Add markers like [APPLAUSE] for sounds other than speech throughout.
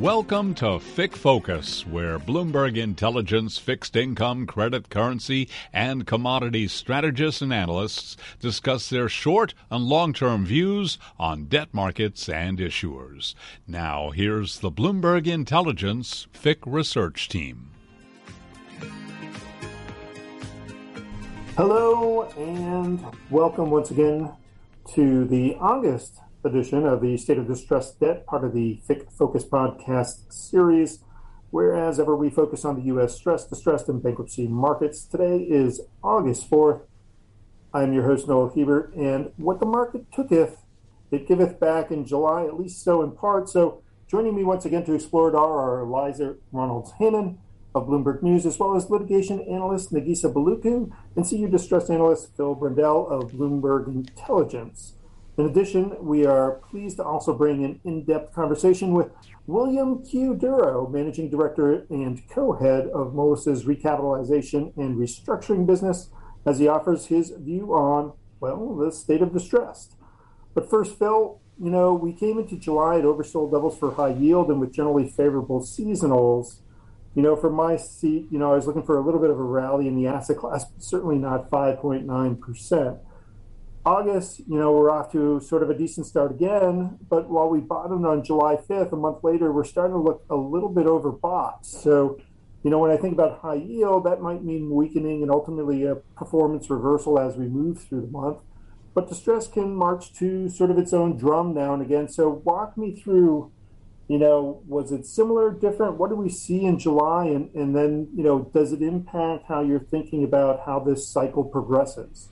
Welcome to FIC Focus, where Bloomberg Intelligence fixed income, credit, currency, and commodities strategists and analysts discuss their short and long term views on debt markets and issuers. Now, here's the Bloomberg Intelligence FIC research team. Hello, and welcome once again to the August edition of the State of Distressed Debt, part of the FIC Focus podcast series. Whereas ever we focus on the U.S. stress, distressed, and bankruptcy markets. Today is August 4th. I'm your host, Noel Hebert, and what the market tooketh, it giveth back in July, at least so in part. So joining me once again to explore it are Liza Ronalds Hannon of Bloomberg News, as well as litigation analyst Negisa Balluku and senior distressed analyst Phil Brendel of Bloomberg Intelligence. In addition, we are pleased to also bring an in depth conversation with William Q. Derrough, Managing Director and co head of Moelis's recapitalization and restructuring business, as he offers his view on, well, the state of distress. But first, Phil, you know, we came into July at oversold levels for high yield and with generally favorable seasonals. You know, from my seat, you know, I was looking for a little bit of a rally in the asset class, certainly not 5.9%. August, you know, we're off to sort of a decent start again. But while we bottomed on July 5th, a month later, we're starting to look a little bit overbought. So, you know, when I think about high yield, that might mean weakening and ultimately a performance reversal as we move through the month. But distress can march to sort of its own drum now and again. So, walk me through, you know, was it similar, different? What do we see in July? And, and then, you know, does it impact how you're thinking about how this cycle progresses?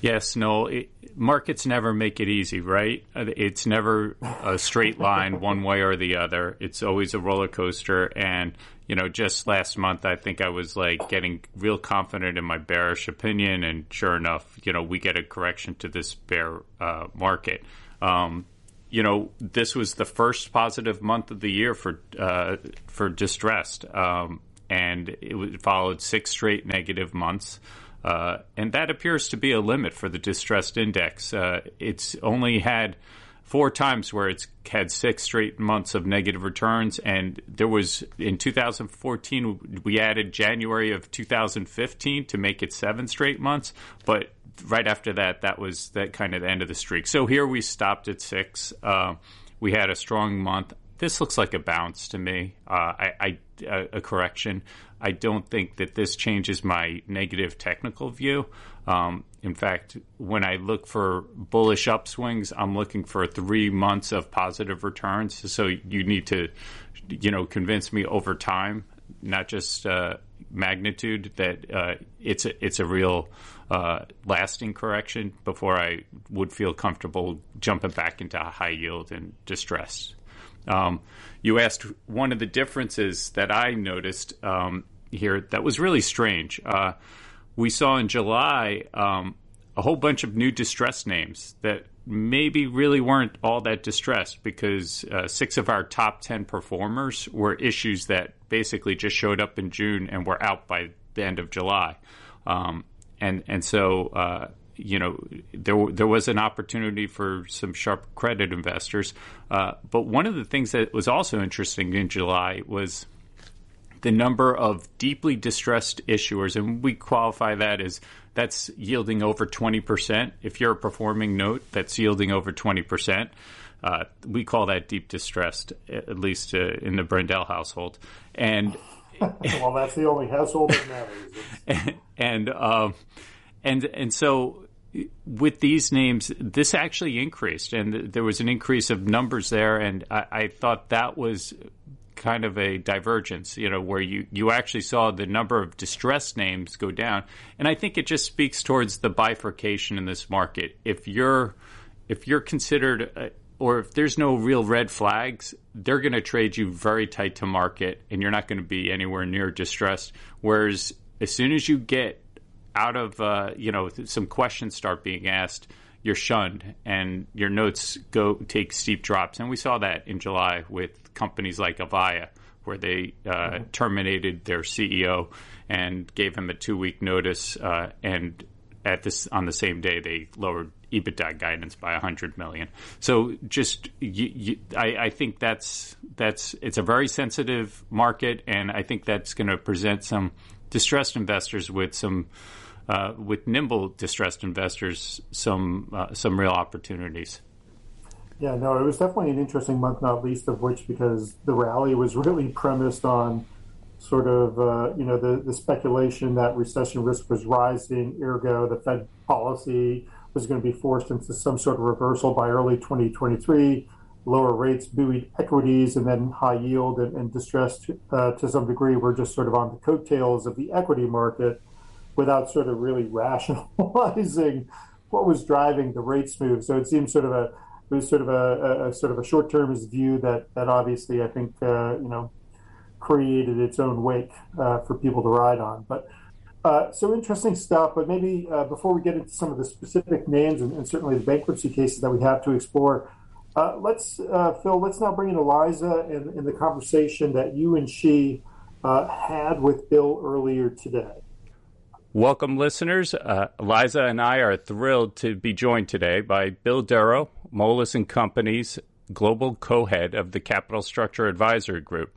Yes, no, it, markets never make it easy, right? It's never a straight line one way or the other. It's always a roller coaster. And, you know, just last month, I think I was like getting real confident in my bearish opinion. And sure enough, you know, we get a correction to this bear uh, market. Um, you know, this was the first positive month of the year for uh, for distressed, um, and it followed six straight negative months. Uh, and that appears to be a limit for the distressed index. Uh, it's only had four times where it's had six straight months of negative returns. And there was in 2014, we added January of 2015 to make it seven straight months. But right after that, that was that kind of the end of the streak. So here we stopped at six. Uh, we had a strong month. This looks like a bounce to me. Uh, I, I a correction. I don't think that this changes my negative technical view. Um, in fact, when I look for bullish upswings, I'm looking for three months of positive returns. So you need to, you know, convince me over time, not just uh, magnitude, that uh, it's a, it's a real uh, lasting correction before I would feel comfortable jumping back into high yield and distress. Um, you asked one of the differences that I noticed um, here that was really strange. Uh, we saw in July um, a whole bunch of new distress names that maybe really weren't all that distressed because uh, six of our top 10 performers were issues that basically just showed up in June and were out by the end of July. Um, and, and so, uh, you know, there there was an opportunity for some sharp credit investors. Uh, but one of the things that was also interesting in July was the number of deeply distressed issuers, and we qualify that as that's yielding over 20%. If you're a performing note that's yielding over 20%, uh, we call that deep distressed, at least uh, in the Brendel household. And [LAUGHS] well, that's the only household that matters. and [LAUGHS] and, um, and and so with these names, this actually increased, and there was an increase of numbers there, and I, I, thought that was kind of a divergence, you know, where you, you actually saw the number of distressed names go down, and I think it just speaks towards the bifurcation in this market. If you're if you're considered uh, or if there's no real red flags, they're going to trade you very tight to market, and you're not going to be anywhere near distressed. Whereas as soon as you get out of uh, you know some questions start being asked, you're shunned and your notes go take steep drops. And we saw that in July with companies like Avaya, where they uh, mm-hmm. terminated their CEO and gave him a two week notice, uh, and at this on the same day they lowered EBITDA guidance by 100 million. So just you, you, I, I, think that's that's it's a very sensitive market, and I think that's going to present some distressed investors with some uh, with nimble distressed investors some uh, some real opportunities. Yeah, no, it was definitely an interesting month, not least of which because the rally was [LAUGHS] really premised on sort of uh, you know the, the speculation that recession risk was rising, ergo the Fed policy was going to be forced into some sort of reversal by early 2023. Lower rates buoyed equities, and then high yield and, and distressed uh, to some degree were just sort of on the coattails of the equity market without sort of really [LAUGHS] rationalizing what was driving the rates move. So it seems sort of a it was sort of a, a, a sort of a short termist view that that obviously I think uh, you know created its own wake uh, for people to ride on. But uh, so interesting stuff. But maybe uh, before we get into some of the specific names and, and, certainly the bankruptcy cases that we have to explore, uh, let's uh, Phil. Let's now bring in Eliza in the conversation that you and she had with Bill earlier today. Welcome, listeners. Uh, Eliza and I are thrilled to be joined today by Bill Derrough, Moelis and Company's global co-head of the Capital Structure Advisory Group.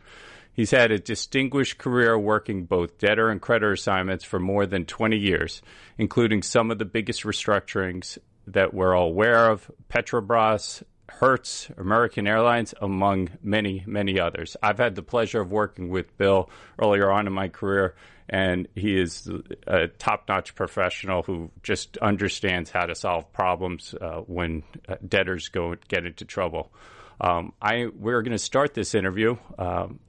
He's had a distinguished career working both debtor and creditor assignments for more than 20 years, including some of the biggest restructurings that we're all aware of Petrobras, Hertz, American Airlines, among many, many others. I've had the pleasure of working with Bill earlier on in my career, and he is a top notch professional who just understands how to solve problems uh, when uh, debtors go get into trouble. Um, I, we're going to start this interview um,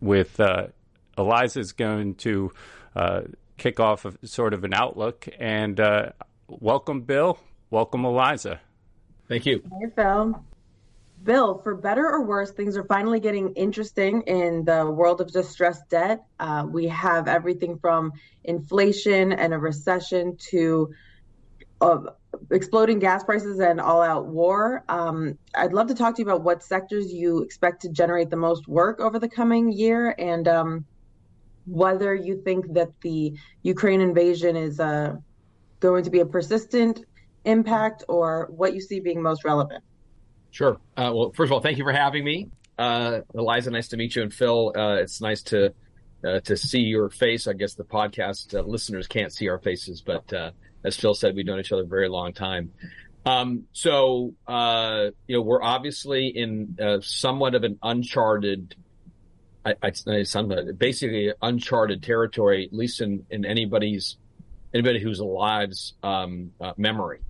with uh, Eliza's going to uh, kick off a, sort of an outlook. And uh, welcome, Bill. Welcome, Eliza. Thank you. Hey, Phil. Bill, for better or worse, things are finally getting interesting in the world of distressed debt. Uh, we have everything from inflation and a recession to uh, exploding gas prices and all out war. Um, I'd love to talk to you about what sectors you expect to generate the most work over the coming year and um, whether you think that the Ukraine invasion is uh, going to be a persistent impact or what you see being most relevant. Sure. Uh, well, first of all, thank you for having me. Uh, Eliza, nice to meet you. And Phil, uh, it's nice to uh, to see your face. I guess the podcast listeners can't see our faces, but as Phil said, we've known each other a very long time. Um, so, uh, you know, we're obviously in uh, somewhat of an uncharted, I, I, basically uncharted territory, at least in, in anybody's, anybody who's alive's um, uh, memory.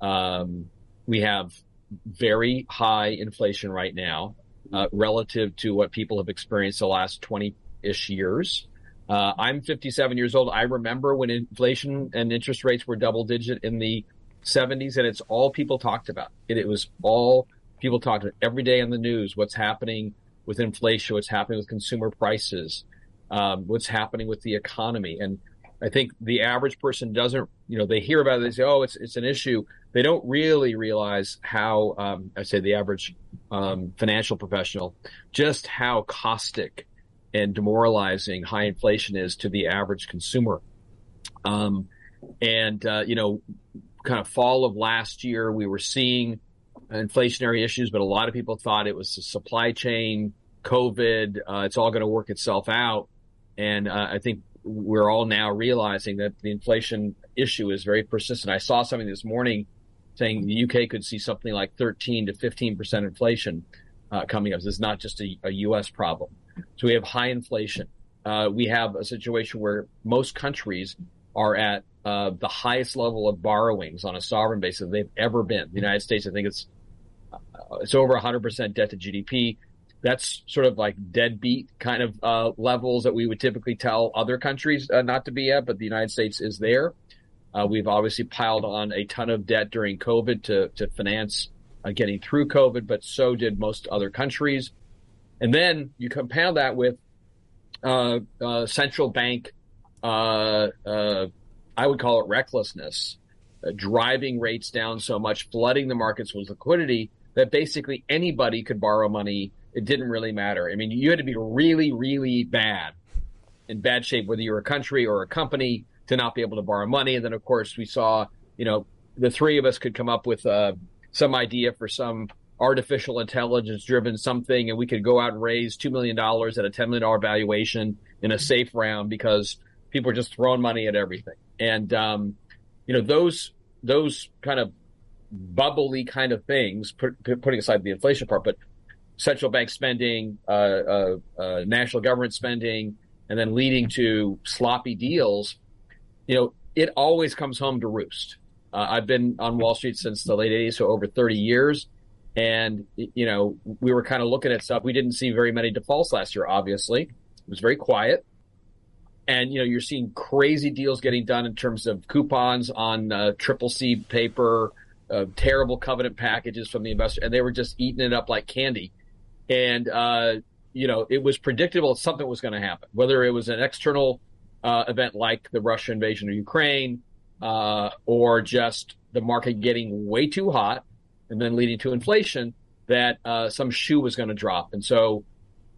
Um, we have very high inflation right now uh, relative to what people have experienced the last 20 ish years. Uh, I'm 57 years old. I remember when inflation and interest rates were double digit in the 70s, and it's all people talked about. It, it was all people talked about every day on the news. What's happening with inflation? What's happening with consumer prices? Um, what's happening with the economy? And I think the average person doesn't, you know, they hear about it, they say, "Oh, it's it's an issue." They don't really realize how, um, I say, the average um, financial professional, just how caustic and demoralizing high inflation is to the average consumer. Um, and, uh, you know, kind of fall of last year, we were seeing inflationary issues, but a lot of people thought it was the supply chain, COVID, uh, it's all going to work itself out. And uh, I think we're all now realizing that the inflation issue is very persistent. I saw something this morning saying the UK could see something like 13 to 15 percent inflation uh, coming up. This is not just a, a U.S. problem. So we have high inflation. Uh, we have a situation where most countries are at uh, the highest level of borrowings on a sovereign basis they've ever been. The United States, I think it's uh, it's over 100% debt to GDP. That's sort of like deadbeat kind of uh, levels that we would typically tell other countries uh, not to be at, but the United States is there. Uh, we've obviously piled on a ton of debt during COVID to to finance getting through COVID, but so did most other countries. And then you compound that with uh, uh, central bank, uh, uh I would call it recklessness, uh, driving rates down so much, flooding the markets with liquidity that basically anybody could borrow money. It didn't really matter. I mean, you had to be really, really bad, in bad shape, whether you're a country or a company, to not be able to borrow money. And then, of course, we saw, you know, the three of us could come up with uh, some idea for some artificial intelligence driven something, and we could go out and raise two million dollars at a ten million dollar valuation in a safe round because people are just throwing money at everything. And um, you know those those kind of bubbly kind of things, put, putting aside the inflation part, but central bank spending, uh, uh, uh, national government spending, and then leading to sloppy deals. You know, it always comes home to roost. Uh, I've been on Wall Street since the late '80s, so over 30 years. And, you know, we were kind of looking at stuff. We didn't see very many defaults last year, obviously. It was very quiet. And, you know, you're seeing crazy deals getting done in terms of coupons on uh, triple C paper, uh, terrible covenant packages from the investor. And they were just eating it up like candy. And, uh, you know, it was predictable something was going to happen, whether it was an external uh, event like the Russian invasion of Ukraine uh, or just the market getting way too hot and then leading to inflation, that uh, some shoe was going to drop. And so,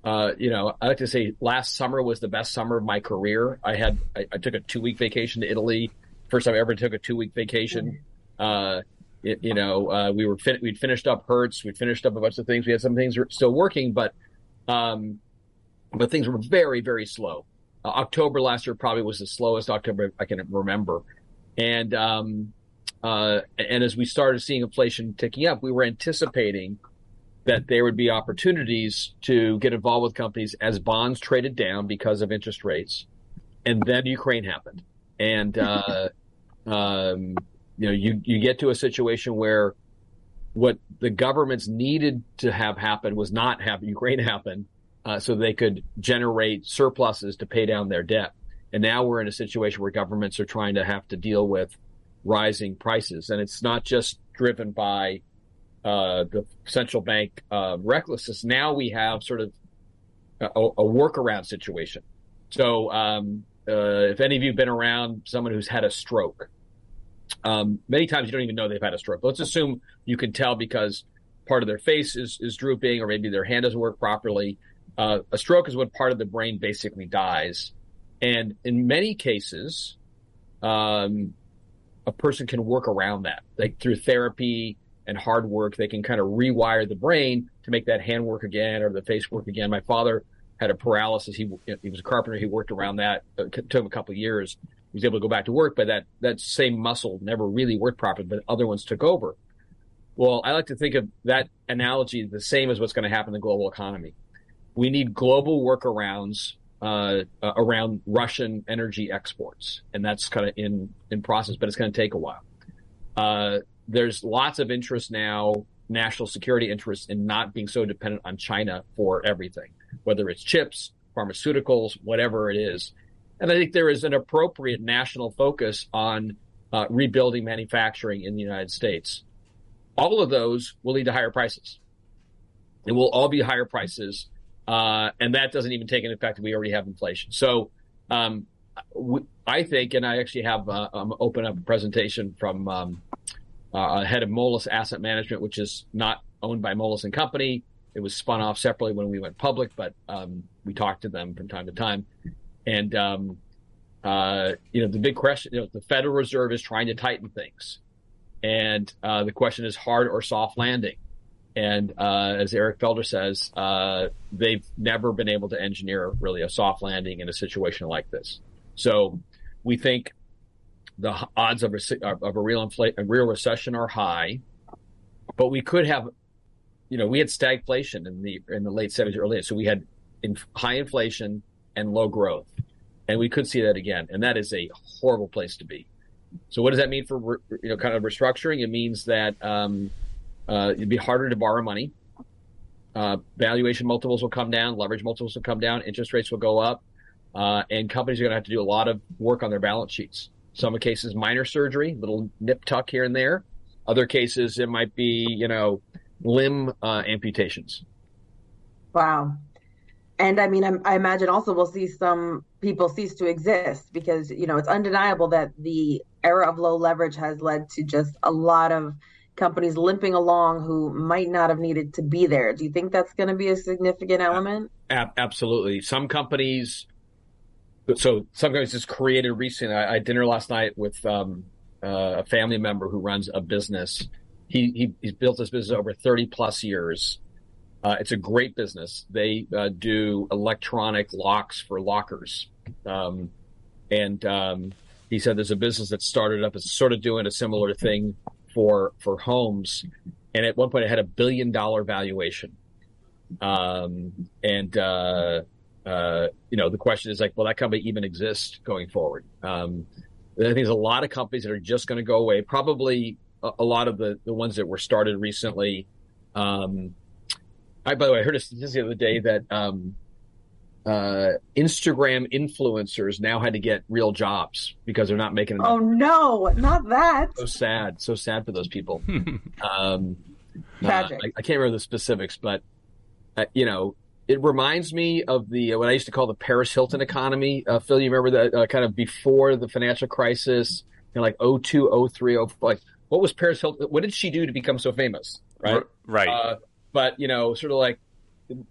uh, you know, I like to say last summer was the best summer of my career. I had I, I took a two week vacation to Italy, first time I ever took a two week vacation. Uh, it, you know, uh, we were fin- we'd finished up Hertz, we'd finished up a bunch of things. We had some things still working, but um, but things were very very slow. Uh, October last year probably was the slowest October I can remember, and um, uh, and as we started seeing inflation ticking up, we were anticipating that there would be opportunities to get involved with companies as bonds traded down because of interest rates. And then Ukraine happened. And, uh, [LAUGHS] um, you know, you, you get to a situation where what the governments needed to have happen was not have Ukraine happen, uh, so they could generate surpluses to pay down their debt. And now we're in a situation where governments are trying to have to deal with rising prices, and it's not just driven by uh, the central bank uh, recklessness. Now we have sort of a, a workaround situation. So, um, uh, if any of you have been around someone who's had a stroke, um, many times you don't even know they've had a stroke. Let's assume you can tell because part of their face is, is drooping or maybe their hand doesn't work properly. Uh, a stroke is when part of the brain basically dies. And in many cases, um, a person can work around that. Like through therapy and hard work, they can kind of rewire the brain to make that hand work again or the face work again. My father had a paralysis. He he was a carpenter. He worked around that. It took him a couple of years. He was able to go back to work, but that that same muscle never really worked properly. But other ones took over. Well, I like to think of that analogy the same as what's going to happen in the global economy. We need global workarounds uh, around Russian energy exports, and that's kind of in in process, but it's going to take a while. Uh, there's lots of interest now, national security interest in not being so dependent on China for everything, whether it's chips, pharmaceuticals, whatever it is. And I think there is an appropriate national focus on uh, rebuilding manufacturing in the United States. All of those will lead to higher prices. It will all be higher prices uh, and that doesn't even take into effect that we already have inflation. So, um, we, I think, and I actually have uh, um, open up a presentation from um, uh, head of Moelis Asset Management, which is not owned by Moelis and Company. It was spun off separately when we went public, but um, we talked to them from time to time. And um, uh, you know, the big question, you know, the Federal Reserve is trying to tighten things, and uh, the question is hard or soft landing. And uh, as Eric Felder says, uh, they've never been able to engineer really a soft landing in a situation like this. So we think the odds of a, of a real infl- a real recession are high, but we could have, you know, we had stagflation in the in the late 70s, early 80s. So we had in, high inflation and low growth, and we could see that again. And that is a horrible place to be. So what does that mean for you know kind of restructuring? It means that um, uh, it'd be harder to borrow money. Uh, valuation multiples will come down, leverage multiples will come down, interest rates will go up, uh, and companies are going to have to do a lot of work on their balance sheets. Some cases, minor surgery, little nip tuck here and there. Other cases, it might be, you know, limb uh, amputations. Wow. And I mean, I, I imagine also we'll see some people cease to exist because, you know, it's undeniable that the era of low leverage has led to just a lot of companies limping along who might not have needed to be there. Do you think that's going to be a significant element? Absolutely. Some companies, so some companies just created recently. I, I had dinner last night with um, uh, a family member who runs a business. He, he he's built this business over 30 plus years. Uh, it's a great business. They uh, do electronic locks for lockers, um, and um, he said there's a business that started up as sort of doing a similar thing for for homes, and at one point it had a billion dollar valuation. Um, and uh, uh, you know, the question is like, will that company even exist going forward? Um, I think there's a lot of companies that are just going to go away. Probably a, a, lot of the the ones that were started recently. Um, I, by the way, I heard a statistic the other day that um, uh, Instagram influencers now had to get real jobs because they're not making enough. Oh no, not that. So sad, so sad for those people. [LAUGHS] um, Tragic. Uh, I, I, can't remember the specifics, but uh, you know, it reminds me of the what I used to call the Paris Hilton economy. Uh, Phil, you remember that uh, kind of before the financial crisis, you know, like 02, 03, 04, like what was Paris Hilton? What did she do to become so famous? Right, right. Uh, but you know, sort of like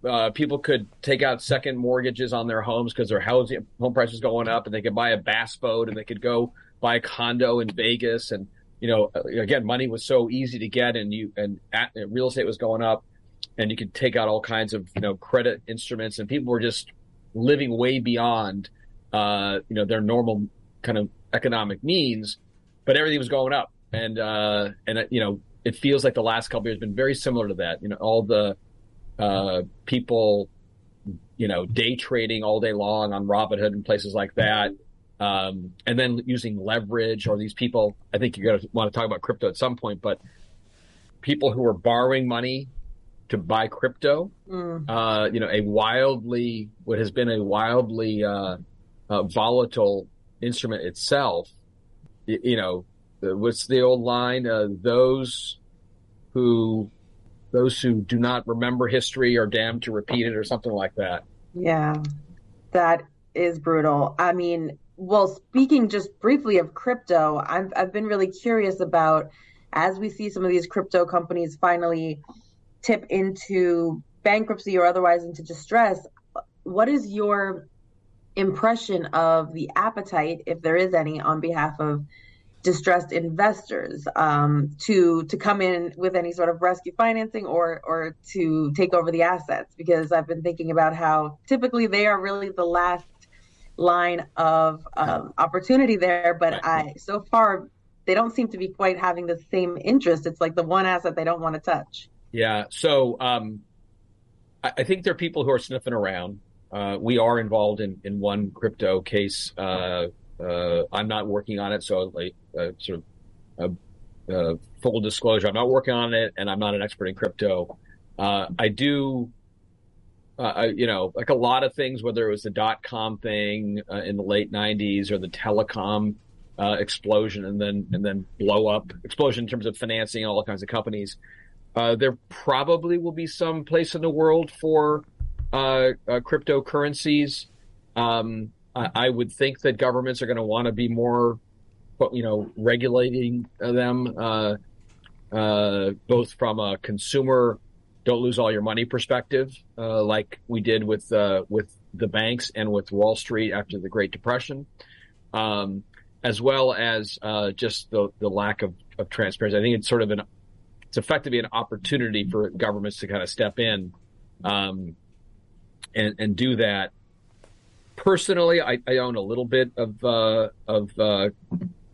uh, people could take out second mortgages on their homes because their housing home prices going up, and they could buy a bass boat, and they could go buy a condo in Vegas, and you know, uh, again, money was so easy to get, and you and at, real estate was going up and you could take out all kinds of you know credit instruments, and people were just living way beyond uh, you know their normal kind of economic means, but everything was going up, and uh, and you know it feels like the last couple years been very similar to that. You know, all the uh, people, you know, day trading all day long on Robinhood and places like that. Um, and then using leverage or these people, I think you're going to want to talk about crypto at some point, but people who are borrowing money to buy crypto. Mm. Uh, you know, a wildly what has been a wildly uh, uh, volatile instrument itself. You, you, know, what's the old line? Uh, those who those who do not remember history are damned to repeat it, or something like that. Yeah, that is brutal. I mean, well, speaking just briefly of crypto, I've I've been really curious about as we see some of these crypto companies finally tip into bankruptcy or otherwise into distress, what is your impression of the appetite, if there is any, on behalf of distressed investors um, to to come in with any sort of rescue financing or or to take over the assets? Because I've been thinking about how typically they are really the last line of um, opportunity there, but I so far they don't seem to be quite having the same interest. It's like the one asset they don't want to touch. Yeah. So um, I, I, think there are people who are sniffing around. Uh, we are involved in, in one crypto case. Uh, uh, I'm not working on it, so like uh, sort of uh, uh, full disclosure, I'm not working on it, and I'm not an expert in crypto. I do. you know, like a lot of things, whether it was the dot com thing in the late '90s or the telecom explosion, and then and then blow up explosion in terms of financing all kinds of companies. Uh, there probably will be some place in the world for uh, uh, cryptocurrencies. Um, I, would think that governments are going to want to be more, you know, regulating them, uh, uh, both from a consumer don't lose all your money perspective, like we did with with the banks and with Wall Street after the Great Depression, um, as well as just the the lack of, of transparency. I think it's sort of an it's effectively an opportunity for governments to kind of step in um, and, and do that. Personally, I, I own a little bit of uh, of uh,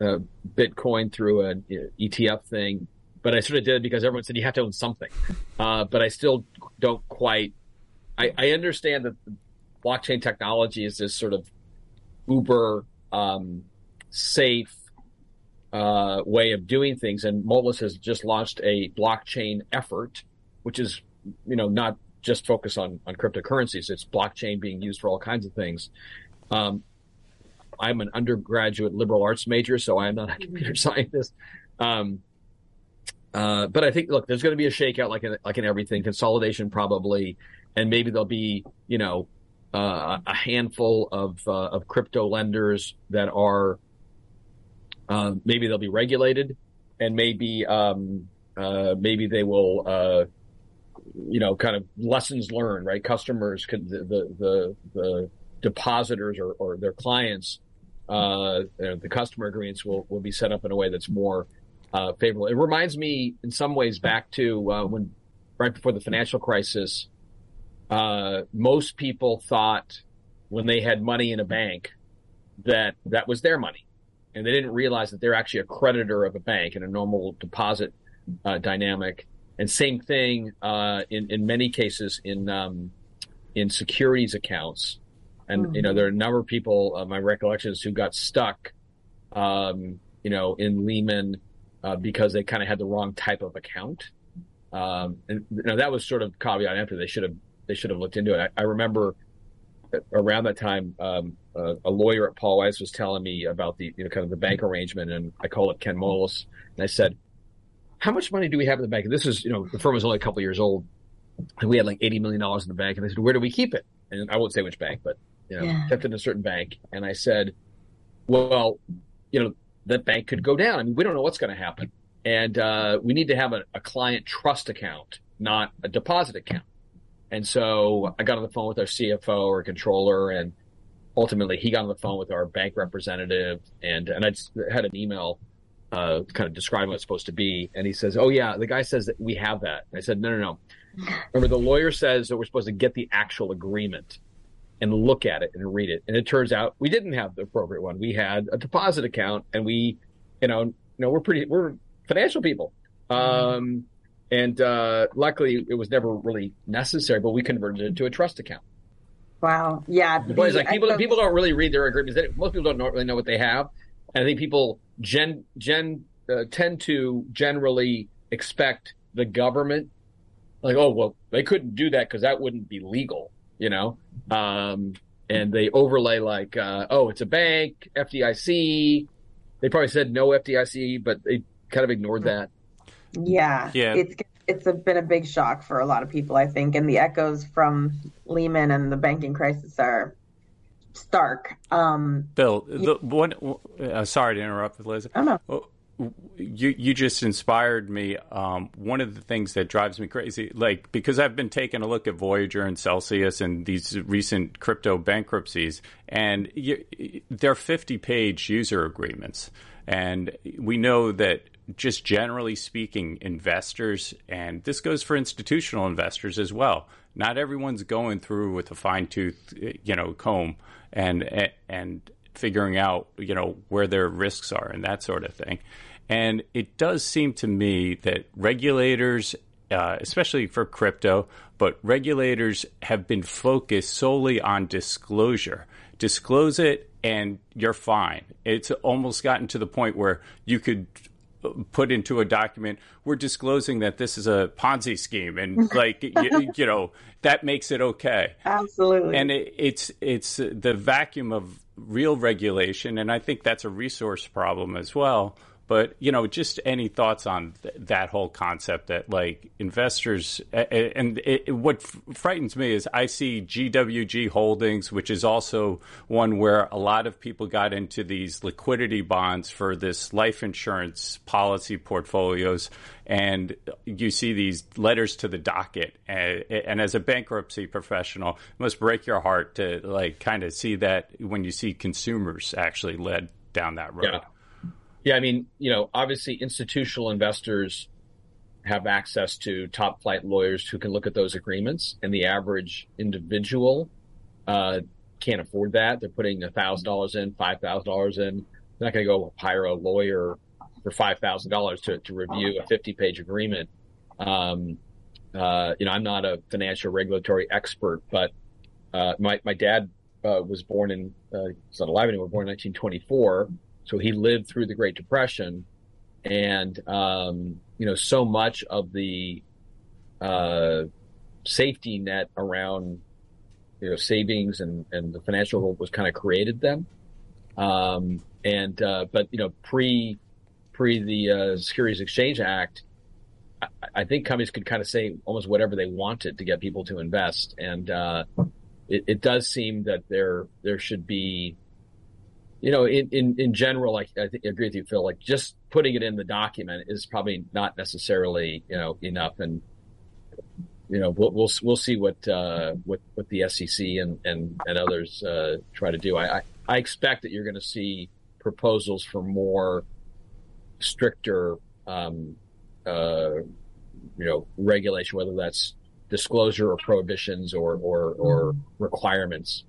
uh, Bitcoin through an ETF thing, but I sort of did it because everyone said you have to own something. Uh, but I still don't quite. I, I understand that blockchain technology is this sort of uber um, safe uh, way of doing things. And Moelis has just launched a blockchain effort, which is, you know, not just focused on, on cryptocurrencies. It's blockchain being used for all kinds of things. Um, I'm an undergraduate liberal arts major, so I'm not a computer scientist. Um, uh, but I think, look, there's going to be a shakeout like in, like in everything, consolidation probably, and maybe there'll be, you know, uh, a handful of uh, of crypto lenders that are uh, maybe they'll be regulated, and maybe um, uh, maybe they will, uh, you know, kind of lessons learned. Right, customers could the the the, the depositors or, or their clients uh, the customer agreements will, will be set up in a way that's more uh, favorable. It reminds me in some ways back to uh, when right before the financial crisis, uh, most people thought when they had money in a bank that that was their money, and they didn't realize that they're actually a creditor of a bank in a normal deposit uh, dynamic. And same thing uh, in in many cases in um, in securities accounts. And mm-hmm. you know there are a number of people, uh, my recollections, who got stuck, um, you know, in Lehman uh, because they kind of had the wrong type of account. Um, and you know that was sort of caveat emptor. They should have they should have looked into it. I, I remember around that time, um, uh, a lawyer at Paul Weiss was telling me about the, you know, kind of the bank arrangement, and I called up Ken Moelis, and I said, "How much money do we have in the bank?" And this is, you know, the firm was only a couple years old, and we had like eighty million dollars in the bank. And I said, "Where do we keep it?" And I won't say which bank, but you know, yeah. kept in a certain bank. And I said, "Well, you know, that bank could go down. I mean, we don't know what's going to happen, and uh, we need to have a, a client trust account, not a deposit account." And so I got on the phone with our CFO or controller, and ultimately he got on the phone with our bank representative, and and I had an email uh, kind of describing what it's supposed to be, and he says, "Oh yeah, the guy says that we have that." And I said, "No, no, no. [LAUGHS] Remember, the lawyer says that we're supposed to get the actual agreement." And look at it and read it. And it turns out we didn't have the appropriate one. We had a deposit account and we, you know, you know, we're pretty, we're financial people. Mm-hmm. Um, and uh, luckily, it was never really necessary, but we converted it to a trust account. Wow. Yeah. The is like people people don't really read their agreements. They, most people don't really know what they have, and I think people gen gen uh, tend to generally expect the government, like, oh well, they couldn't do that because that wouldn't be legal, you know. Um, and they overlay like, uh, oh, it's a bank, FDIC. They probably said no FDIC, but they kind of ignored that. Yeah, yeah. It's it's a, been a big shock for a lot of people, I think, and the echoes from Lehman and the banking crisis are stark. Um, Bill, the one. Uh, sorry to interrupt, Liz. Oh no. You you just inspired me. Um, one of the things that drives me crazy, like because I've been taking a look at Voyager and Celsius and these recent crypto bankruptcies, and you, they're fifty page user agreements, and we know that just generally speaking, investors, and this goes for institutional investors as well. Not everyone's going through with a fine tooth, you know, comb and and figuring out, you know, where their risks are and that sort of thing. And it does seem to me that regulators, uh, especially for crypto, but regulators have been focused solely on disclosure. Disclose it and you're fine. It's almost gotten to the point where you could put into a document, we're disclosing that this is a Ponzi scheme, and [LAUGHS] like you, you, know that makes it okay. Absolutely. And it, it's it's the vacuum of real regulation, and I think that's a resource problem as well. But you know, just any thoughts on th- that whole concept that like investors and it, what frightens me is I see GWG Holdings, which is also one where a lot of people got into these liquidity bonds for this life insurance policy portfolios, and you see these letters to the docket. And, and as a bankruptcy professional, it must break your heart to like kind of see that when you see consumers actually led down that road. Yeah. Yeah, I mean, you know, obviously institutional investors have access to top flight lawyers who can look at those agreements, and the average individual uh, can't afford that. They're putting thousand dollars in, five thousand dollars in. They're not going to go hire a lawyer for five thousand dollars to to review a fifty page agreement. Um, uh, you know, I'm not a financial regulatory expert, but uh, my my dad uh, was born in uh, he's not alive anymore. Born in 1924 so he lived through the Great Depression, and um, you know, so much of the uh, safety net around you know savings and and the financial world was kind of created then. Um, and uh, but you know, pre pre the uh, Securities Exchange Act, I, I, think companies could kind of say almost whatever they wanted to get people to invest, and uh, it, it does seem that there there should be you know, in, in, in general, I, I, I agree with you, Phil. Like just putting it in the document is probably not necessarily, you know, enough. And, you know, we'll, we'll, we'll see what, uh, what, what the SEC and, and, and others, uh, try to do. I, I, I expect that you're going to see proposals for more stricter, um, uh, you know, regulation, whether that's disclosure or prohibitions or or, or requirements.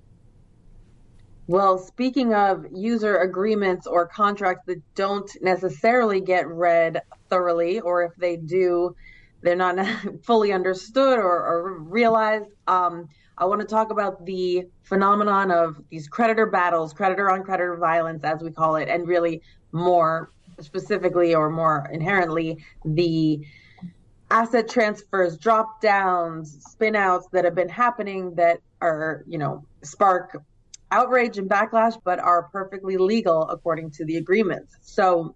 Well, speaking of user agreements or contracts that don't necessarily get read thoroughly, or if they do, they're not [LAUGHS] fully understood or, or realized. Um, I want to talk about the phenomenon of these creditor battles, creditor on creditor violence, as we call it, and really more specifically or more inherently, the asset transfers, drop downs, spin outs that have been happening that are, you know, spark outrage and backlash, but are perfectly legal according to the agreements. So,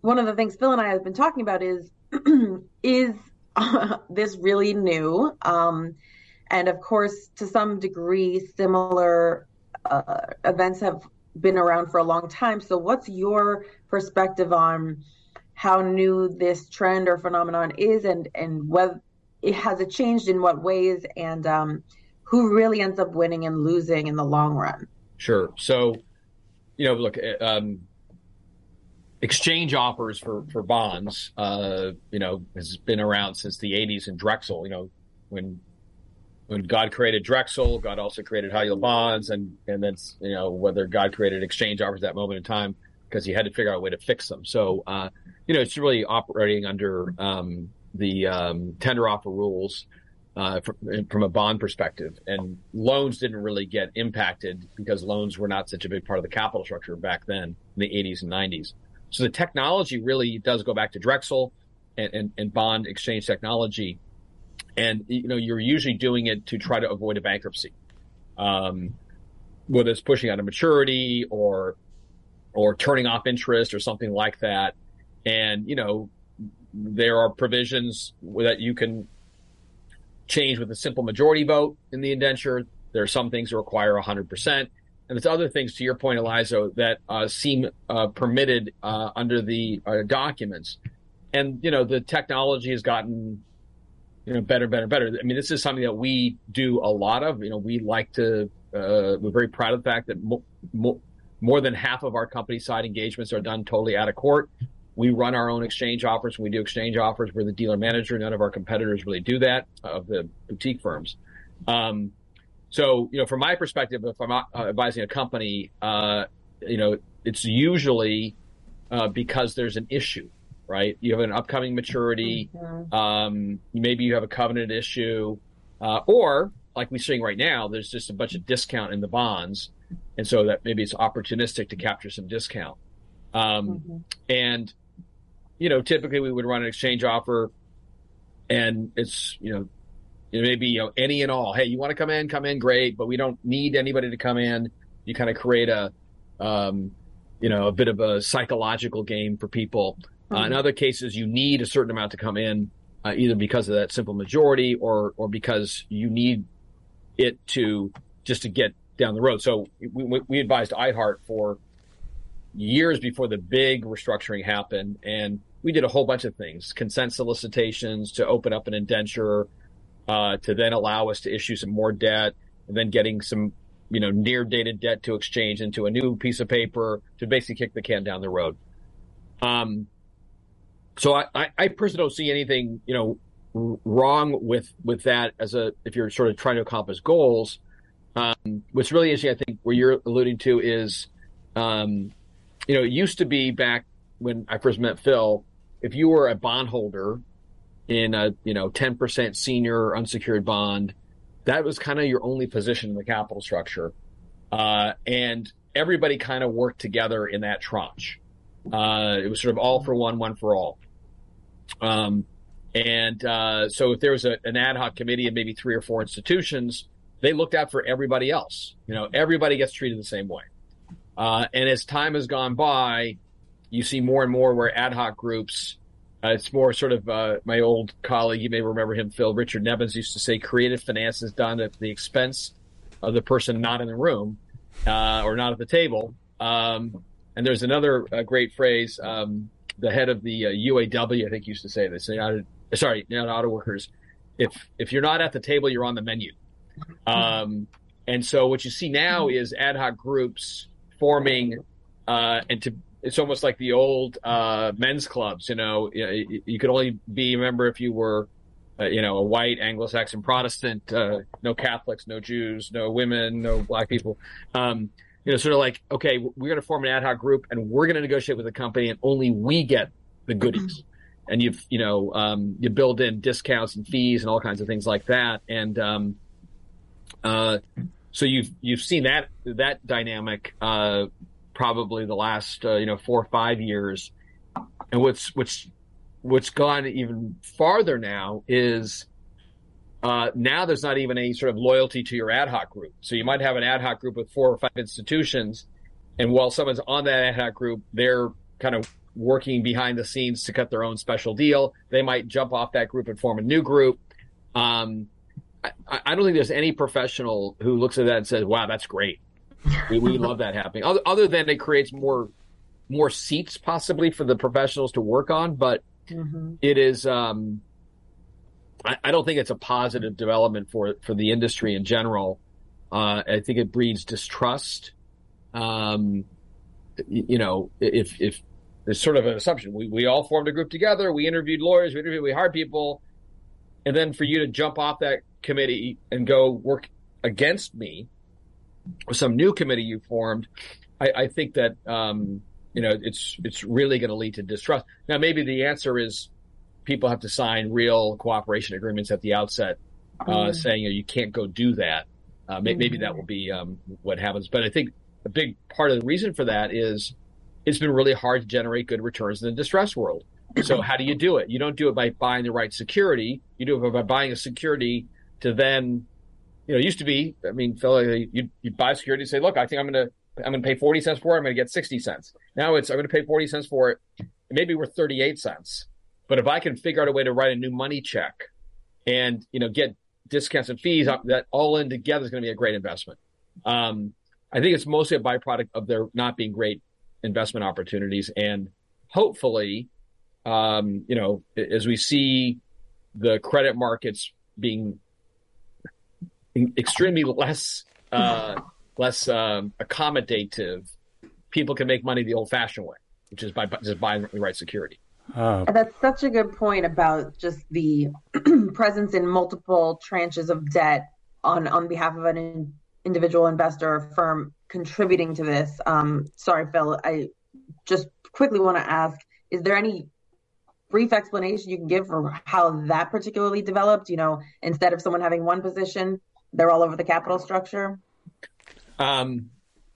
one of the things Phil and I have been talking about is [CLEARS THROAT] is [LAUGHS] this really new? Um, and of course, to some degree, similar uh, events have been around for a long time. So, what's your perspective on how new this trend or phenomenon is, and and whether it has it changed in what ways, and um, who really ends up winning and losing in the long run? Sure. So, you know, look, um, exchange offers for for bonds, uh, you know, has been around since the '80s in Drexel. You know, when when God created Drexel, God also created high yield bonds, and and then you know whether God created exchange offers at that moment in time because he had to figure out a way to fix them. So uh, you know it's really operating under um, the um, tender offer rules uh, from, from a bond perspective, and loans didn't really get impacted because loans were not such a big part of the capital structure back then in the 80s and 90s. So the technology really does go back to Drexel and, and, and bond exchange technology and you know you're usually doing it to try to avoid a bankruptcy, um, whether it's pushing out a maturity or or turning off interest or something like that. And you know there are provisions that you can change with a simple majority vote in the indenture. There are some things that require 100%. And there's other things, to your point, Eliza, that uh, seem uh, permitted uh, under the uh, documents. And, you know, the technology has gotten you know, better, better, better. I mean, this is something that we do a lot of. You know, we like to, uh, we're very proud of the fact that mo- mo- more than half of our company side engagements are done totally out of court. We run our own exchange offers. We do exchange offers. We're the dealer manager. None of our competitors really do that uh, of the boutique firms. Um, so, you know, from my perspective, if I'm advising a company, uh, you know, it's usually uh, because there's an issue right? You have an upcoming maturity. Mm-hmm. Um, maybe you have a covenant issue, uh, or like we're seeing right now, there's just a bunch of discount in the bonds, and so that maybe it's opportunistic to capture some discount. Um, mm-hmm. And you know, typically we would run an exchange offer, and it's you know, it may be you know any and all. Hey, you want to come in? Come in, great. But we don't need anybody to come in. You kind of create a um, you know, a bit of a psychological game for people. Uh, in hmm. other cases, you need a certain amount to come in, uh, either because of that simple majority or or because you need it to just to get down the road. So we, we advised iHeart for years before the big restructuring happened, and we did a whole bunch of things: consent solicitations to open up an indenture, uh, to then allow us to issue some more debt, and then getting some you know near dated debt to exchange into a new piece of paper to basically kick the can down the road. Um, so I, I, I personally don't see anything, you know, wrong with with that as a if you're sort of trying to accomplish goals. Um, what's really interesting, I think, where you're alluding to is, um, you know, it used to be back when I first met Phil, if you were a bondholder in a you know 10% senior unsecured bond, that was kind of your only position in the capital structure, uh, and everybody kind of worked together in that tranche. Uh, it was sort of all for one, one for all. Um, and uh, so if there was a, an ad hoc committee of maybe three or four institutions, they looked out for everybody else. You know, everybody gets treated the same way. Uh, and as time has gone by, you see more and more where ad hoc groups, uh, it's more sort of uh, my old colleague, you may remember him, Phil Richard Nevins used to say creative finance is done at the expense of the person not in the room uh, or not at the table. Um, and there's another uh, great phrase. Um, the head of the uh, UAW, I think, used to say this. sorry, not auto workers. If if you're not at the table, you're on the menu. Um, and so what you see now is ad hoc groups forming uh, and to it's almost like the old uh, men's clubs. You know, you, you could only be a member if you were, uh, you know, a white Anglo-Saxon Protestant, uh, no Catholics, no Jews, no women, no black people. Um, you know, sort of like, okay, we're going to form an ad hoc group and we're going to negotiate with the company, and only we get the goodies. And you've, you know, um, you build in discounts and fees and all kinds of things like that. And um, uh, so you've you've seen that that dynamic uh, probably the last uh, you know four or five years. And what's what's what's gone even farther now is uh, now there's not even any sort of loyalty to your ad hoc group. So you might have an ad hoc group with four or five institutions, and while someone's on that ad hoc group, they're kind of working behind the scenes to cut their own special deal. They might jump off that group and form a new group. Um, I, I, don't think there's any professional who looks at that and says, "Wow, that's great." We, we love that happening. Other, other than it creates more more seats possibly for the professionals to work on, but mm-hmm. it is. Um, I, I, don't think it's a positive development for for the industry in general. Uh, I think it breeds distrust. Um, you know, if if there's sort of an assumption, we we all formed a group together, we interviewed lawyers, we interviewed, we hired people, and then for you to jump off that committee and go work against me some new committee you formed, I, I think that um, you know it's it's really going to lead to distrust. Now, maybe the answer is people have to sign real cooperation agreements at the outset, uh, mm. saying you, know, you can't go do that. Uh, maybe, mm. maybe that will be um, what happens. But I think a big part of the reason for that is it's been really hard to generate good returns in the distress world. So how do you do it? You don't do it by buying the right security. You do it by buying a security to then you know, it used to be, I mean, Phil, you'd, you'd buy security and say, look, I think I'm going to, I'm going to pay 40 cents for it. I'm going to get 60 cents. Now it's, I'm going to pay 40 cents for it. It may be worth 38 cents. But if I can figure out a way to write a new money check and, you know, get discounts and fees that all in together is going to be a great investment. Um, I think it's mostly a byproduct of there not being great investment opportunities. And hopefully, um, you know, as we see the credit markets being extremely less uh, less um, accommodative, people can make money the old-fashioned way, which is by just buying the right security. Uh, That's such a good point about just the [CLEARS THROAT] presence in multiple tranches of debt on on behalf of an in, individual investor or firm contributing to this. Um, sorry, Phil. I just quickly want to ask: Is there any brief explanation you can give for how that particularly developed? You know, instead of someone having one position, they're all over the capital structure? Um,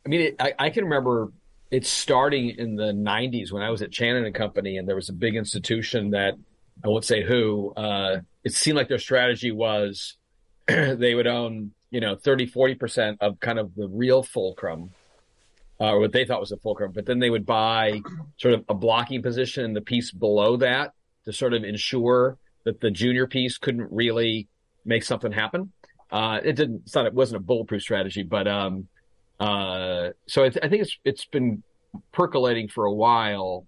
I mean, it, I, I, can remember it starting in the 90s when I was at Chanin and Company, and there was a big institution that I won't say who. Uh, it seemed like their strategy was [CLEARS THROAT] they would own, you know, 30, 40% of kind of the real fulcrum, uh, or what they thought was a fulcrum, but then they would buy sort of a blocking position in the piece below that to sort of ensure that the junior piece couldn't really make something happen. Uh, it didn't. It's not. It wasn't a bulletproof strategy, but um, uh, so I, th- I, think it's it's been percolating for a while,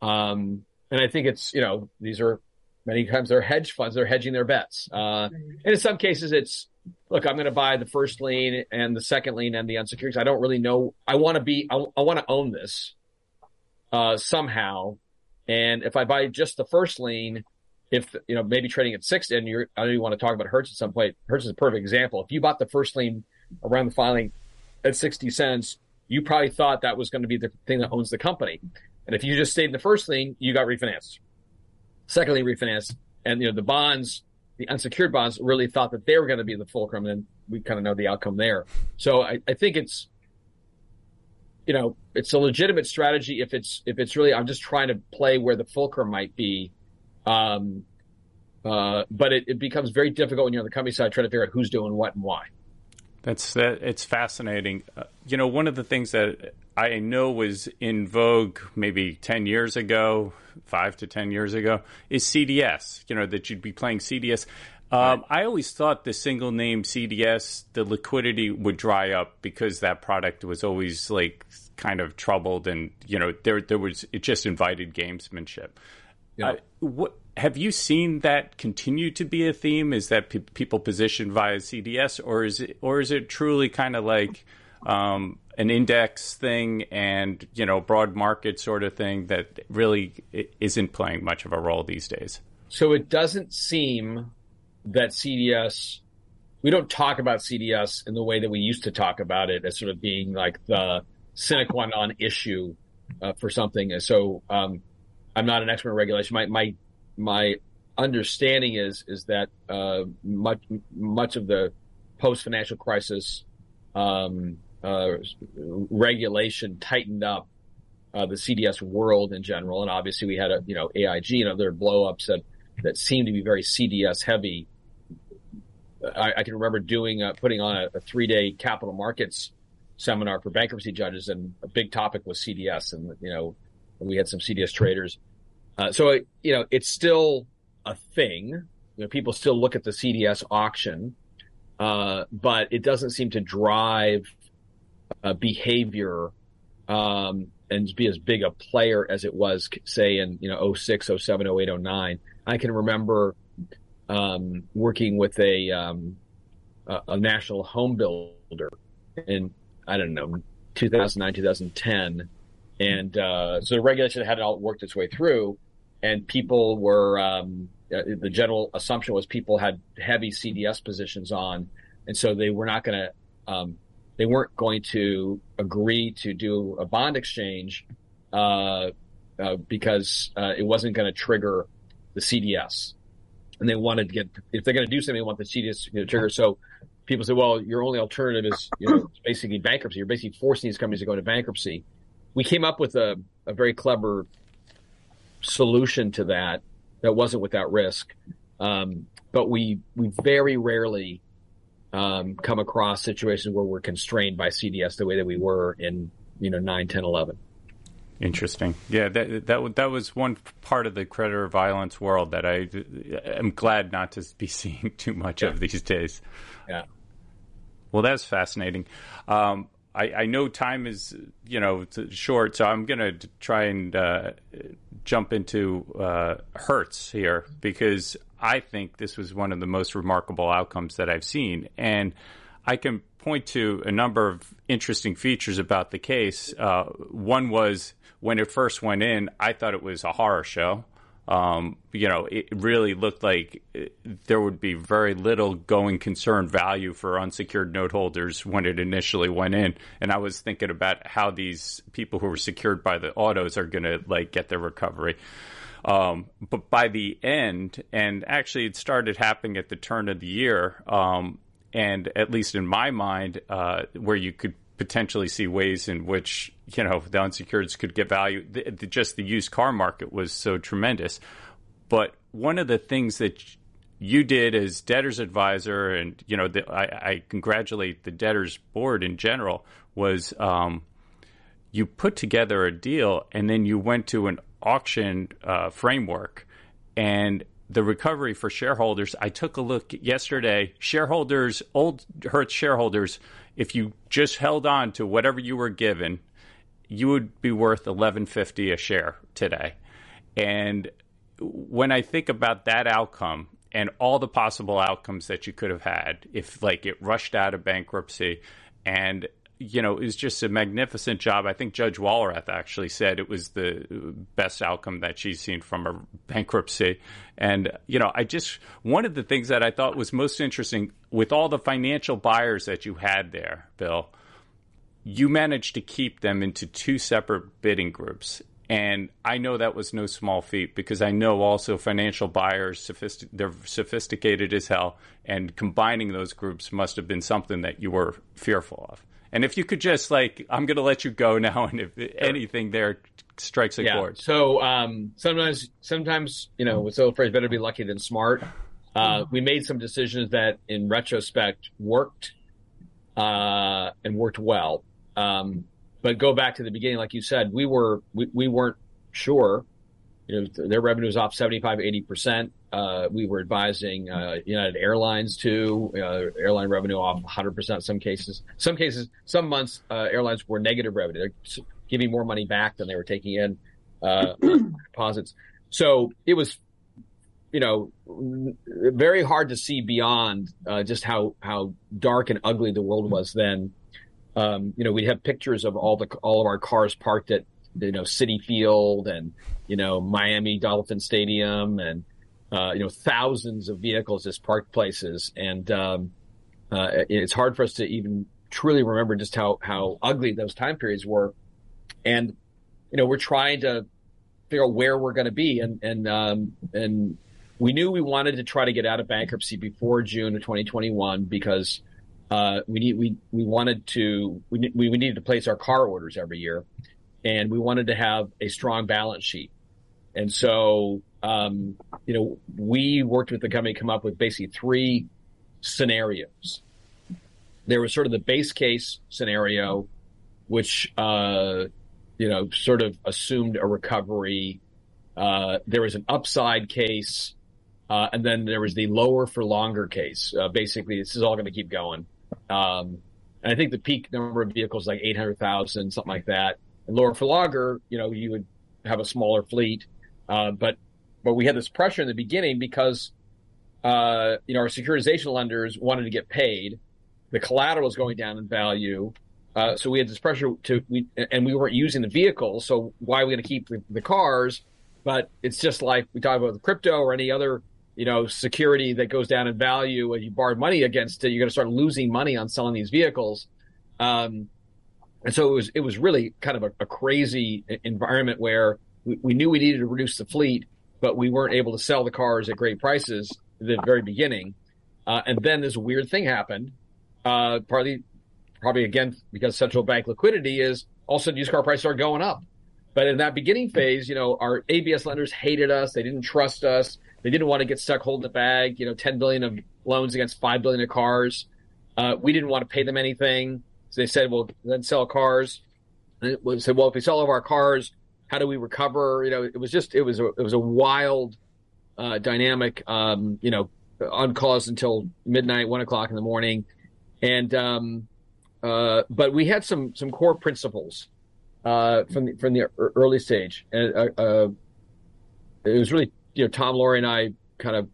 um, and I think it's you know these are many times they're hedge funds. They're hedging their bets, uh, and in some cases it's look. I'm going to buy the first lien and the second lien and the unsecured. I don't really know. I want to be. I, I want to own this uh, somehow, and if I buy just the first lien if you know maybe trading at six and you're I know you want to talk about Hertz at some point. Hertz is a perfect example. If you bought the first lien around the filing at sixty cents, you probably thought that was going to be the thing that owns the company. And if you just stayed in the first lien, you got refinanced. Secondly, refinanced, and you know the bonds, the unsecured bonds, really thought that they were going to be the fulcrum, and we kind of know the outcome there. So I, I think it's you know it's a legitimate strategy if it's if it's really I'm just trying to play where the fulcrum might be um, uh, but it, it, becomes very difficult when you're on the company side trying to figure out who's doing what and why. That's that. It's fascinating. Uh, you know, one of the things that I know was in vogue maybe ten years ago, five to ten years ago, is CDS. You know that you'd be playing CDS. Um, I always thought the single name CDS, the liquidity would dry up because that product was always like kind of troubled, and you know there there was it just invited gamesmanship. Yeah. Uh, what have you seen that continue to be a theme? Is that pe- people position via CDS, or is it, or is it truly kind of like um, an index thing and you know broad market sort of thing that really isn't playing much of a role these days. So it doesn't seem that CDS. We don't talk about CDS in the way that we used to talk about it as sort of being like the sine qua non issue uh, for something. So um, I'm not an expert in regulation. My my my understanding is is that uh, much much of the post financial crisis um, uh, regulation tightened up uh, the CDS world in general, and obviously we had a you know AIG and other blowups that that seemed to be very CDS heavy. I, I can remember doing uh, putting on a, a three day capital markets seminar for bankruptcy judges, and a big topic was CDS, and you know we had some CDS traders. Uh, so you know it's still a thing. You know, people still look at the CDS auction, uh, but it doesn't seem to drive uh, behavior um, and be as big a player as it was, say, in you know 06, 07, 08, 09. I can remember um, working with a, um, a, a national home builder in I don't know 2009, 2010, and uh, so the regulation hadn't all worked its way through, and people were um, uh, the general assumption was people had heavy CDS positions on, and so they were not going to um, they weren't going to agree to do a bond exchange uh, uh, because uh, it wasn't going to trigger the CDS, and they wanted to get if they're going to do something, they want the CDS to trigger. So people say, well, your only alternative is you know basically bankruptcy. You're basically forcing these companies to go into bankruptcy. We came up with a, a very clever solution to that that wasn't without risk. Um, but we we very rarely um, come across situations where we're constrained by CDS the way that we were in you know 9, 10, 11. Interesting. Yeah, that that that was one part of the creditor violence world that I am glad not to be [LAUGHS] seeing too much yeah. of these days. Yeah. Well, that's fascinating. Um, I, I, know time is you know short, so I'm going to try and uh, jump into uh, Hertz here because I think this was one of the most remarkable outcomes that I've seen. And I can point to a number of interesting features about the case. Uh, one was when it first went in, I thought it was a horror show. Um, you know, it really looked like uh, there would be very little going concern value for unsecured note holders when it initially went in. And I was thinking about how these people who were secured by the autos are going to like get their recovery. Um, but by the end, and actually it started happening at the turn of the year, um, and at least in my mind, uh, where you could potentially see ways in which you know the unsecureds could get value. The, the, just the used car market was so tremendous. But one of the things that you did as debtors advisor, and you know, the, I, I, congratulate the debtors board in general, was um, you put together a deal and then you went to an auction uh, framework and the recovery for shareholders. I took a look yesterday. Shareholders, old Hertz shareholders, if you just held on to whatever you were given, you would be worth eleven fifty a share today. And when I think about that outcome and all the possible outcomes that you could have had, if like it rushed out of bankruptcy and you know, is just a magnificent job. I think Judge Walrath actually said it was the best outcome that she's seen from a bankruptcy. And, you know, I just, one of the things that I thought was most interesting with all the financial buyers that you had there, Bill, you managed to keep them into two separate bidding groups. And I know that was no small feat because I know also financial buyers, sophistic- they're sophisticated as hell, and combining those groups must have been something that you were fearful of. And if you could just like, I'm going to let you go [LAUGHS] now, and if anything there strikes a yeah. chord. So um, sometimes, sometimes you know, with so phrase, better be lucky than smart. Uh, we made some decisions that, in retrospect, worked uh, and worked well. Um, but go back to the beginning, like you said, we were we, we weren't sure. You know, their revenue was off 75, 80 percent. Uh, we were advising uh, United Airlines too. Uh, airline revenue off 100% in some cases. Some cases, some months, uh, airlines were negative revenue. They're giving more money back than they were taking in uh, [COUGHS] deposits. So it was, you know, very hard to see beyond uh, just how how dark and ugly the world was then. um, you know, we'd have pictures of all the all of our cars parked at you know Citi Field and you know Miami Dolphin Stadium and uh, you know thousands of vehicles just parked places, and um, uh, it's hard for us to even truly remember just how how ugly those time periods were, and you know we're trying to figure out where we're going to be, and and um, and we knew we wanted to try to get out of bankruptcy before June of 2021 because uh, we need we we wanted to we we needed to place our car orders every year, and we wanted to have a strong balance sheet, and so um, you know we worked with the company to come up with basically three scenarios. There was sort of the base case scenario, which uh, you know sort of assumed a recovery. Uh, there was an upside case, uh, and then there was the lower for longer case. Uh, basically, this is all going to keep going. Um, and I think the peak number of vehicles like 800,000, something like that. And lower for longer, you know, you would have a smaller fleet. Uh, but, but we had this pressure in the beginning because, uh, you know, our securitization lenders wanted to get paid. The collateral was going down in value. Uh, so we had this pressure to, we, and we weren't using the vehicles. So why are we going to keep the, the cars? But it's just like we talk about the crypto or any other you know, security that goes down in value and you borrow money against it, you're going to start losing money on selling these vehicles. Um, and so it was, it was really kind of a, a crazy environment where we, we, knew we needed to reduce the fleet, but we weren't able to sell the cars at great prices at the very beginning. Uh, and then this weird thing happened, uh, partly, probably again, because central bank liquidity is all of a sudden used car prices are going up. But in that beginning phase, you know, our ABS lenders hated us. They didn't trust us. They didn't want to get stuck holding the bag. You know, 10 billion of loans against 5 billion of cars. Uh, we didn't want to pay them anything. So they said, well, then sell cars. And we said, well, if we sell all of our cars, how do we recover? You know, it was just, it was a, it was a wild, uh, dynamic, um, you know, uncaused until midnight, one o'clock in the morning. And, um, uh, but we had some, some core principles, uh, from the, from the early stage. And, uh, uh, it was really you know, Tom Lauria and I kind of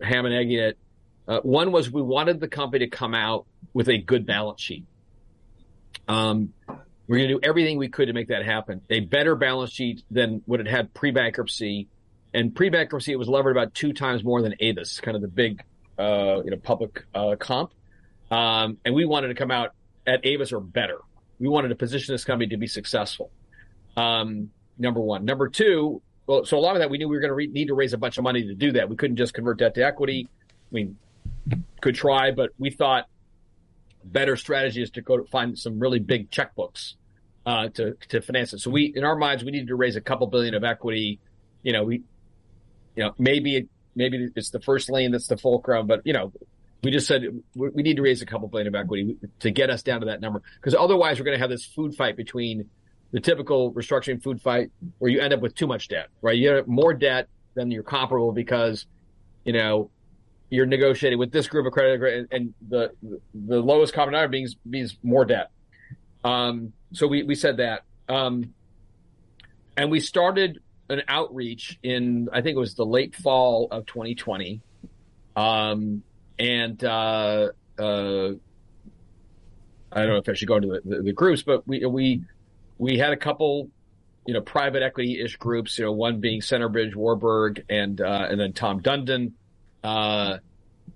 ham and egging it. Uh, one was we wanted the company to come out with a good balance sheet. Um, we're going to do everything we could to make that happen. A better balance sheet than what it had pre-bankruptcy, and pre-bankruptcy it was levered about two times more than Avis, kind of the big, uh, you know, public uh, comp. Um, and we wanted to come out at Avis or better. We wanted to position this company to be successful. Um, number one. Number two, well, so a lot of that we knew we were going to re- need to raise a bunch of money to do that. We couldn't just convert debt to equity. I mean, could try, but we thought better strategy is to go to find some really big checkbooks uh, to to finance it. So we, in our minds, we needed to raise a couple billion of equity. You know, we, you know, maybe maybe it's the first lien that's the fulcrum, but you know, we just said we need to raise a couple billion of equity to get us down to that number because otherwise we're going to have this food fight between the typical restructuring food fight where you end up with too much debt, right? You have more debt than you're comparable because, you know, you're negotiating with this group of credit and the the lowest common denominator means more debt. Um, so we we said that, um, and we started an outreach in I think it was the late fall of 2020, um, and uh, uh, I don't know if I should go into the, the, the groups, but we we we had a couple, you know, private equity ish groups. You know, one being Centerbridge, Warburg, and uh, and then Tom Dundon. Uh,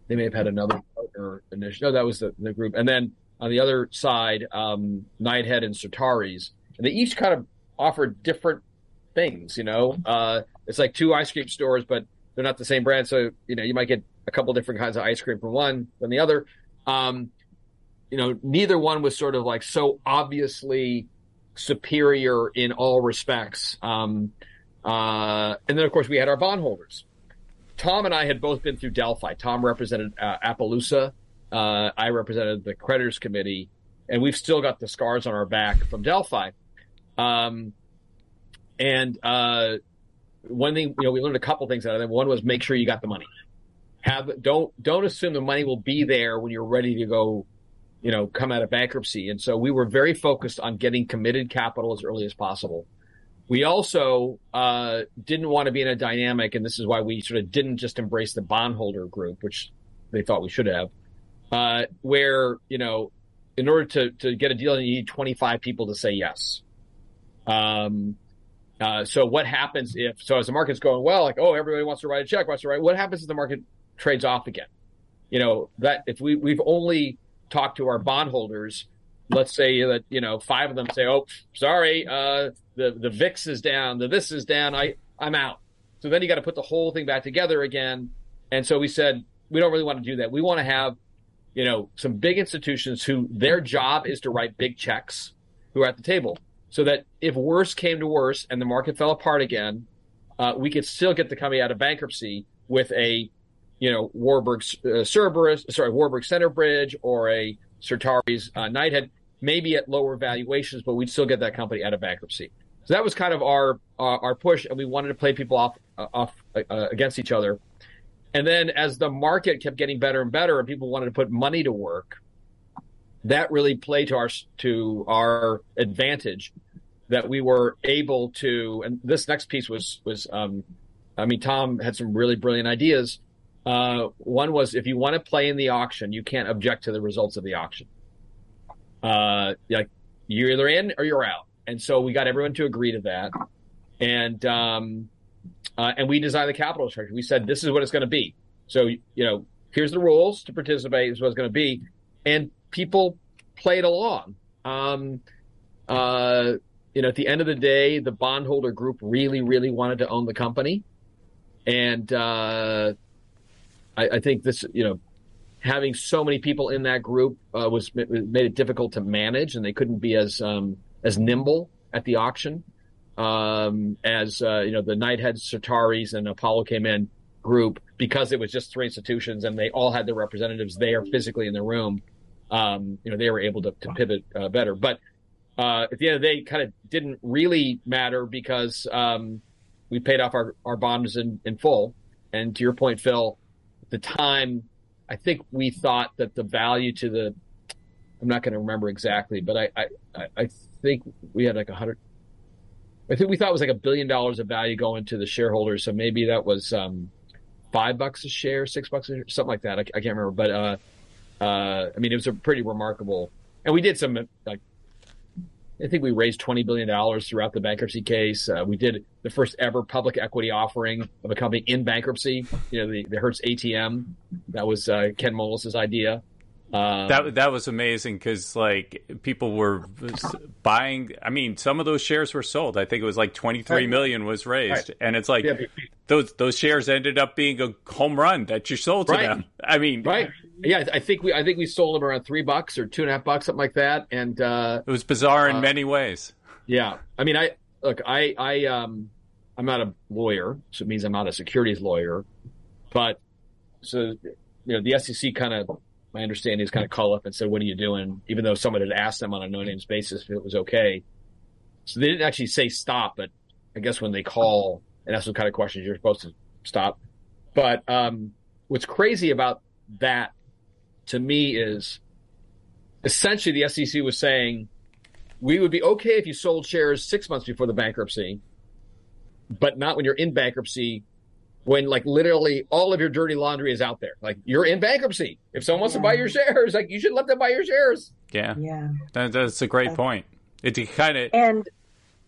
they may have had another partner initially. No, that was the, the group. And then on the other side, um, Knighthead and Certares. And they each kind of offer different things, you know. Uh, it's like two ice cream stores, but they're not the same brand. So, you know, you might get a couple different kinds of ice cream from one than the other. Um, you know, neither one was sort of like so obviously superior in all respects. Um, uh, and then, of course, we had our bondholders. Tom and I had both been through Delphi. Tom represented uh, Appaloosa. Uh, I represented the creditors committee, and we've still got the scars on our back from Delphi. Um, and uh, one thing, you know, we learned a couple things out of them. One was make sure you got the money. Have don't don't assume the money will be there when you're ready to go you know, come out of bankruptcy. And so we were very focused on getting committed capital as early as possible. We also uh, didn't want to be in a dynamic, and this is why we sort of didn't just embrace the bondholder group, which they thought we should have, uh, where you know in order to to get a deal, you need 25 people to say yes. Um, uh, so what happens if so as the market's going well, like oh everybody wants to write a check, wants to write. What happens if the market trades off again? You know that if we we've only talked to our bondholders, let's say that you know five of them say, oh sorry, uh, the the VIX is down, the this is down, I I'm out. So then you got to put the whole thing back together again. And so we said we don't really want to do that. We want to have you know some big institutions who their job is to write big checks who are at the table so that if worse came to worse and the market fell apart again, uh, we could still get the company out of bankruptcy with a, you know, Warburg uh, Cerberus, sorry, Warburg Centerbridge or a Certares uh, Knighthead, maybe at lower valuations, but we'd still get that company out of bankruptcy. So that was kind of our uh, our push, and we wanted to play people off uh, off uh, against each other. And then as the market kept getting better and better, and people wanted to put money to work, that really played to our to our advantage that we were able to, and this next piece was was, um, I mean, Tom had some really brilliant ideas. Uh, one was if you want to play in the auction, you can't object to the results of the auction. Uh, like you're either in or you're out, and so we got everyone to agree to that, and um, uh, and we designed the capital structure. We said this is what it's going to be. So you know, here's the rules to participate. Is what it's going to be, and people played along. Um, uh, you know, at the end of the day, the bondholder group really, really wanted to own the company, and uh, I, I, think this, you know, having so many people in that group uh, was made it difficult to manage, and they couldn't be as um, as nimble at the auction um, as uh, you know the Knightheads, Certares, and Apollo came in group because it was just three institutions and they all had their representatives there physically in the room. Um, you know, they were able to, to pivot uh, better, but uh, at the end of the day, kind of didn't really matter because um, we paid off our, our bonds in, in full. And to your point, Phil, at the time, I think we thought that the value to the, I'm not going to remember exactly, but I, I, I think we had like a hundred, I think we thought it was like a billion dollars of value going to the shareholders. So maybe that was um, five bucks a share, six bucks share, something like that. I, I can't remember, but uh, uh, I mean, it was a pretty remarkable. And we did some like I think we raised $20 billion throughout the bankruptcy case. Uh, we did the first ever public equity offering of a company in bankruptcy, you know, the, the Hertz ATM. That was uh, Ken Moelis's idea. Um, that that was amazing because like people were buying. I mean, some of those shares were sold. I think it was like twenty three right. million was raised, right. and it's like yeah. those those shares ended up being a home run that you sold to right. them. I mean, right? Yeah, I think we I think we sold them around three bucks or two and a half bucks, something like that. And uh, it was bizarre in uh, many ways. Yeah, I mean, I look, I I um, I'm not a lawyer, so it means I'm not a securities lawyer, but so you know the SEC kind of my understanding is kind of call up and said, "What are you doing?" Even though someone had asked them on a no names basis if it was okay, so they didn't actually say stop, but I guess when they call and ask what kind of questions you're supposed to stop. But um, what's crazy about that to me is essentially the SEC was saying we would be okay if you sold shares six months before the bankruptcy, but not when you're in bankruptcy. When like literally all of your dirty laundry is out there, like you're in bankruptcy. If someone wants yeah. to buy your shares, like you should let them buy your shares. Yeah, yeah, that, that's a great point. It kind of and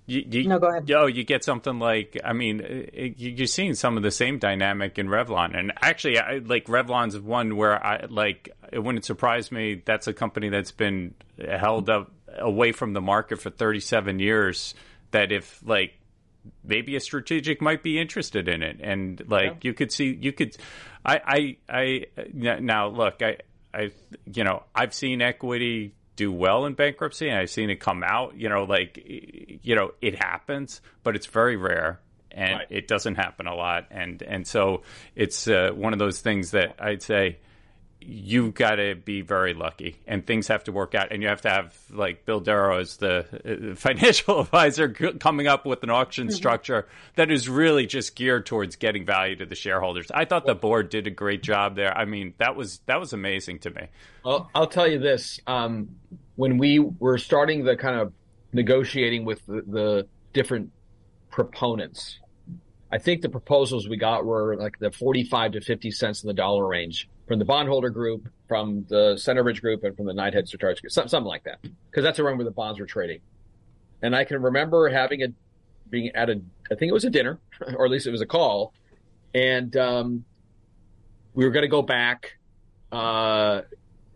you, you, no, go ahead. Yo, you get something like I mean, it, you're seeing some of the same dynamic in Revlon, and actually, I, like Revlon's one where I like it wouldn't surprise me. That's a company that's been held up away from the market for 37 years. That if like maybe a strategic might be interested in it, and like yeah. you could see, you could. I I I now look, I I you know I've seen equity do well in bankruptcy and I've seen it come out, you know, like, you know, it happens, but it's very rare and right. it doesn't happen a lot. And, and so it's uh, one of those things that I'd say you've got to be very lucky and things have to work out and you have to have like Bill Derrough as the uh, financial [LAUGHS] advisor coming up with an auction mm-hmm. structure that is really just geared towards getting value to the shareholders. I thought the board did a great job there. I mean that was that was amazing to me. Well i'll tell you this um, when we were starting the kind of negotiating with the, the different proponents i think the proposals we got were like the 45 to 50 cents in the dollar range from the bondholder group, from the Center Centerbridge group, and from the Knighthead Certares group, something like that, because that's around where the bonds were trading. And I can remember having a being at a I think it was a dinner, [LAUGHS] or at least it was a call, and um, we were going to go back uh,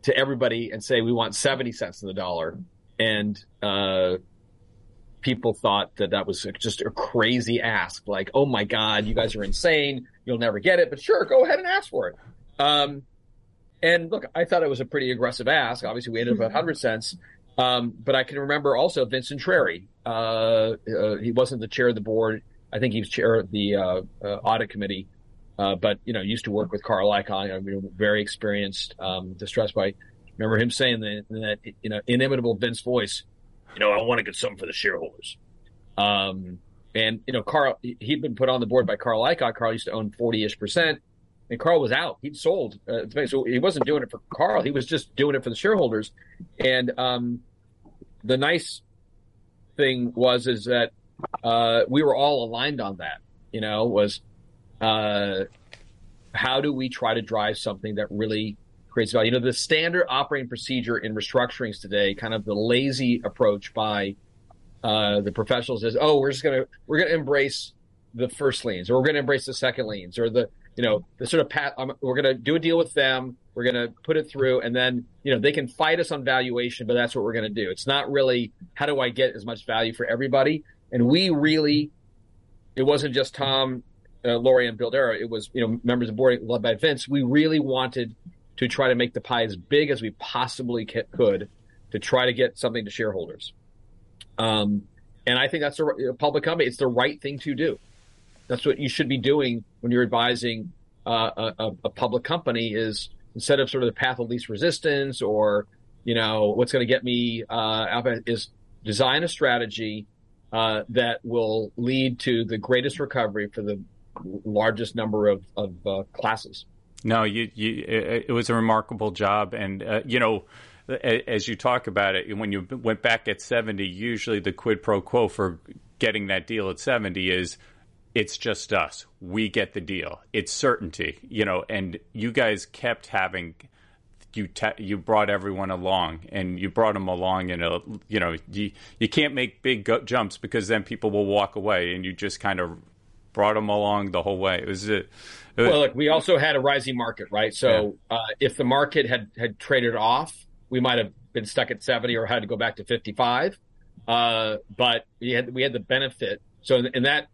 to everybody and say we want seventy cents in the dollar, and uh, people thought that that was just a crazy ask. Like, oh my god, you guys are insane! You'll never get it. But sure, go ahead and ask for it. Um, and look, I thought it was a pretty aggressive ask. Obviously, we ended up at 100 cents. Um, but I can remember also Vincent Intrieri. Uh, uh, he wasn't the chair of the board. I think he was chair of the uh, uh audit committee. Uh, but you know, used to work with Carl Icahn. I mean, very experienced, um, distressed by. Remember him saying that, that you know, inimitable Vince voice. You know, I want to get something for the shareholders. Um, and you know, Carl, he'd been put on the board by Carl Icahn. Carl used to own forty-ish percent and Carl was out. He'd sold. Uh, so he wasn't doing it for Carl. He was just doing it for the shareholders. And um, the nice thing was is that uh, we were all aligned on that. You know, was uh, how do we try to drive something that really creates value? You know, the standard operating procedure in restructurings today, kind of the lazy approach by uh, the professionals is, oh, we're just gonna we're gonna embrace the first liens, or we're gonna embrace the second liens, or the you know, the sort of pat, um, we're going to do a deal with them. We're going to put it through and then, you know, they can fight us on valuation, but that's what we're going to do. It's not really how do I get as much value for everybody? And we really, it wasn't just Tom, uh, Lauria and Bill Derrough. It was, you know, members of the board led by Vince. We really wanted to try to make the pie as big as we possibly could to try to get something to shareholders. Um, and I think that's a, a public company. It's the right thing to do. That's what you should be doing when you're advising uh, a, a, public company is instead of sort of the path of least resistance or, you know, what's going to get me uh, is design a strategy uh, that will lead to the greatest recovery for the largest number of, of uh, classes. No, you, you, it was a remarkable job. And, uh, you know, as you talk about it, when you went back at 70, usually the quid pro quo for getting that deal at 70 is it's just us. We get the deal. It's certainty, you know. And you guys kept having you te- you brought everyone along, and you brought them along in a you know you you can't make big go- jumps because then people will walk away, and you just kind of brought them along the whole way. It was it. well, look, we also had a rising market, right? So yeah. uh, if the market had had traded off, we might have been stuck at seventy or had to go back to fifty five. Uh, but we had we had the benefit. So in, in that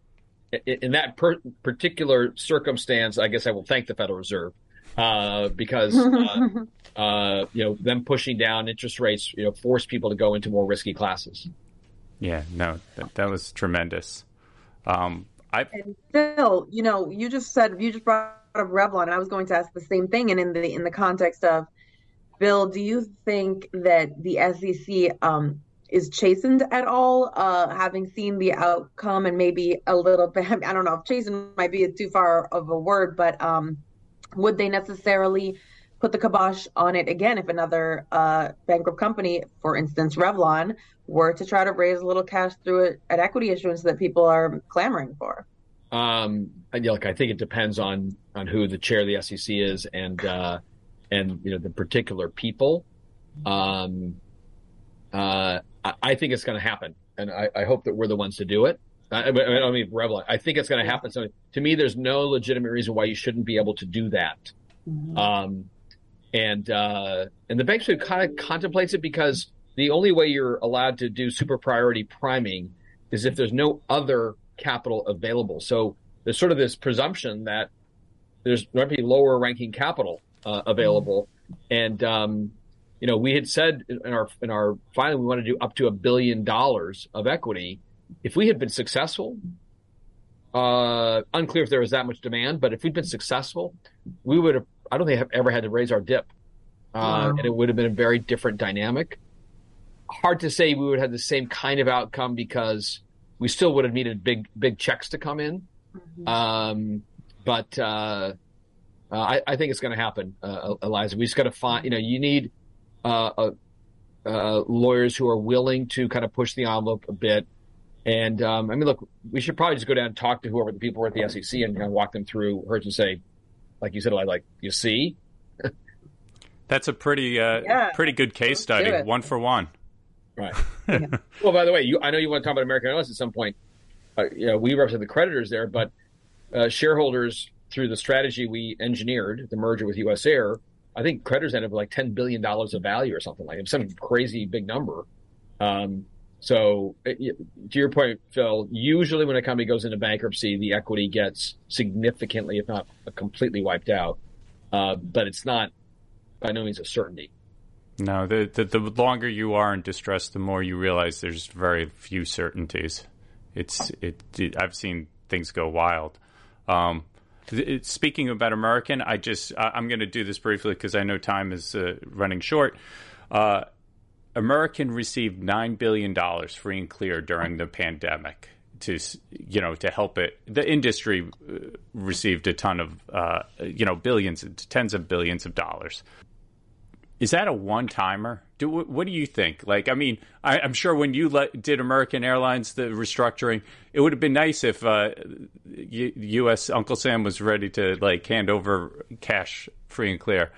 in that per- particular circumstance, I guess I will thank the Federal Reserve uh, because uh, [LAUGHS] uh, you know them pushing down interest rates, you know, force people to go into more risky classes. Yeah, no, that, that was tremendous. Um, I and Phil, you know, you just said you just brought up Revlon. And I was going to ask the same thing, and in the in the context of Bill, do you think that the SEC um, is chastened at all, uh, having seen the outcome and maybe a little bit, [LAUGHS] I don't know if chastened might be too far of a word, but um, would they necessarily put the kibosh on it again if another uh, bankrupt company, for instance, Revlon, were to try to raise a little cash through it at equity issuance that people are clamoring for? Um, look, I think it depends on on who the chair of the SEC is and uh, and you know the particular people. Um, uh, I, think it's going to happen, and I, I, hope that we're the ones to do it. I, I mean Revlon. I think it's going to happen. So to me, there's no legitimate reason why you shouldn't be able to do that. Mm-hmm. Um, and uh, and the bank should kind of contemplates it because the only way you're allowed to do super priority priming is if there's no other capital available. So there's sort of this presumption that there's might be lower ranking capital uh, available, mm-hmm. and um, you know, we had said in our in our filing we want to do up to a billion dollars of equity. If we had been successful, uh, unclear if there was that much demand, but if we'd been successful, we would have. I don't think have ever had to raise our dip, uh, wow. and it would have been a very different dynamic. Hard to say we would have the same kind of outcome because we still would have needed big big checks to come in. Mm-hmm. Um, but uh, uh I, I, think it's going to happen, uh, Eliza. We just got to find. You know, you need uh, uh, uh, lawyers who are willing to kind of push the envelope a bit. And um, I mean, look, we should probably just go down and talk to whoever the people were at the SEC and kind of walk them through Hertz and say, like you said, like, you see, That's a pretty uh, yeah. pretty good case study. One for one. Right. [LAUGHS] yeah. Well, by the way, you, I know you want to talk about American Airlines at some point. Uh, you know, we represent the creditors there, but uh, shareholders through the strategy we engineered, the merger with U.S. Air, I think creditors ended up with like ten billion dollars of value or something like it. Some crazy big number. Um, so it, to your point, Phil, usually when a company goes into bankruptcy, the equity gets significantly, if not completely wiped out. Uh, but it's not by no means a certainty. No, the, the, the longer you are in distress, the more you realize there's very few certainties. It's it, it I've seen things go wild. Um, speaking about American, I just I, am going to do this briefly because I know time is uh, running short. Uh, American received nine billion dollars free and clear during the pandemic to you know to help it. The industry uh, received a ton of uh, you know billions, tens of billions of dollars. Is that a one timer? Do what do you think? Like, I mean, I, am sure when you did American Airlines the restructuring, it would have been nice if uh, U, U.S. Uncle Sam was ready to like hand over cash free and clear.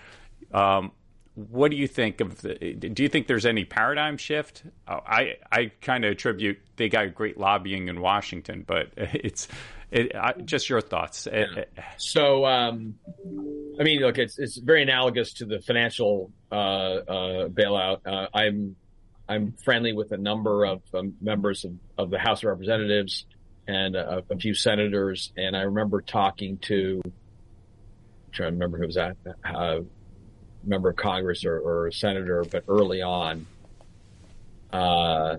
Um, what do you think of? The, do you think there's any paradigm shift? Uh, I I kind of attribute they got great lobbying in Washington, but [LAUGHS] it's it, I, just your thoughts. Yeah. So, um, I mean, look, it's it's very analogous to the financial uh, uh, bailout. Uh, I'm I'm friendly with a number of um, members of, of the House of Representatives and a, a, few senators, and I remember talking to. I'm trying to remember who was that uh, member of Congress or, or a senator, but early on, uh,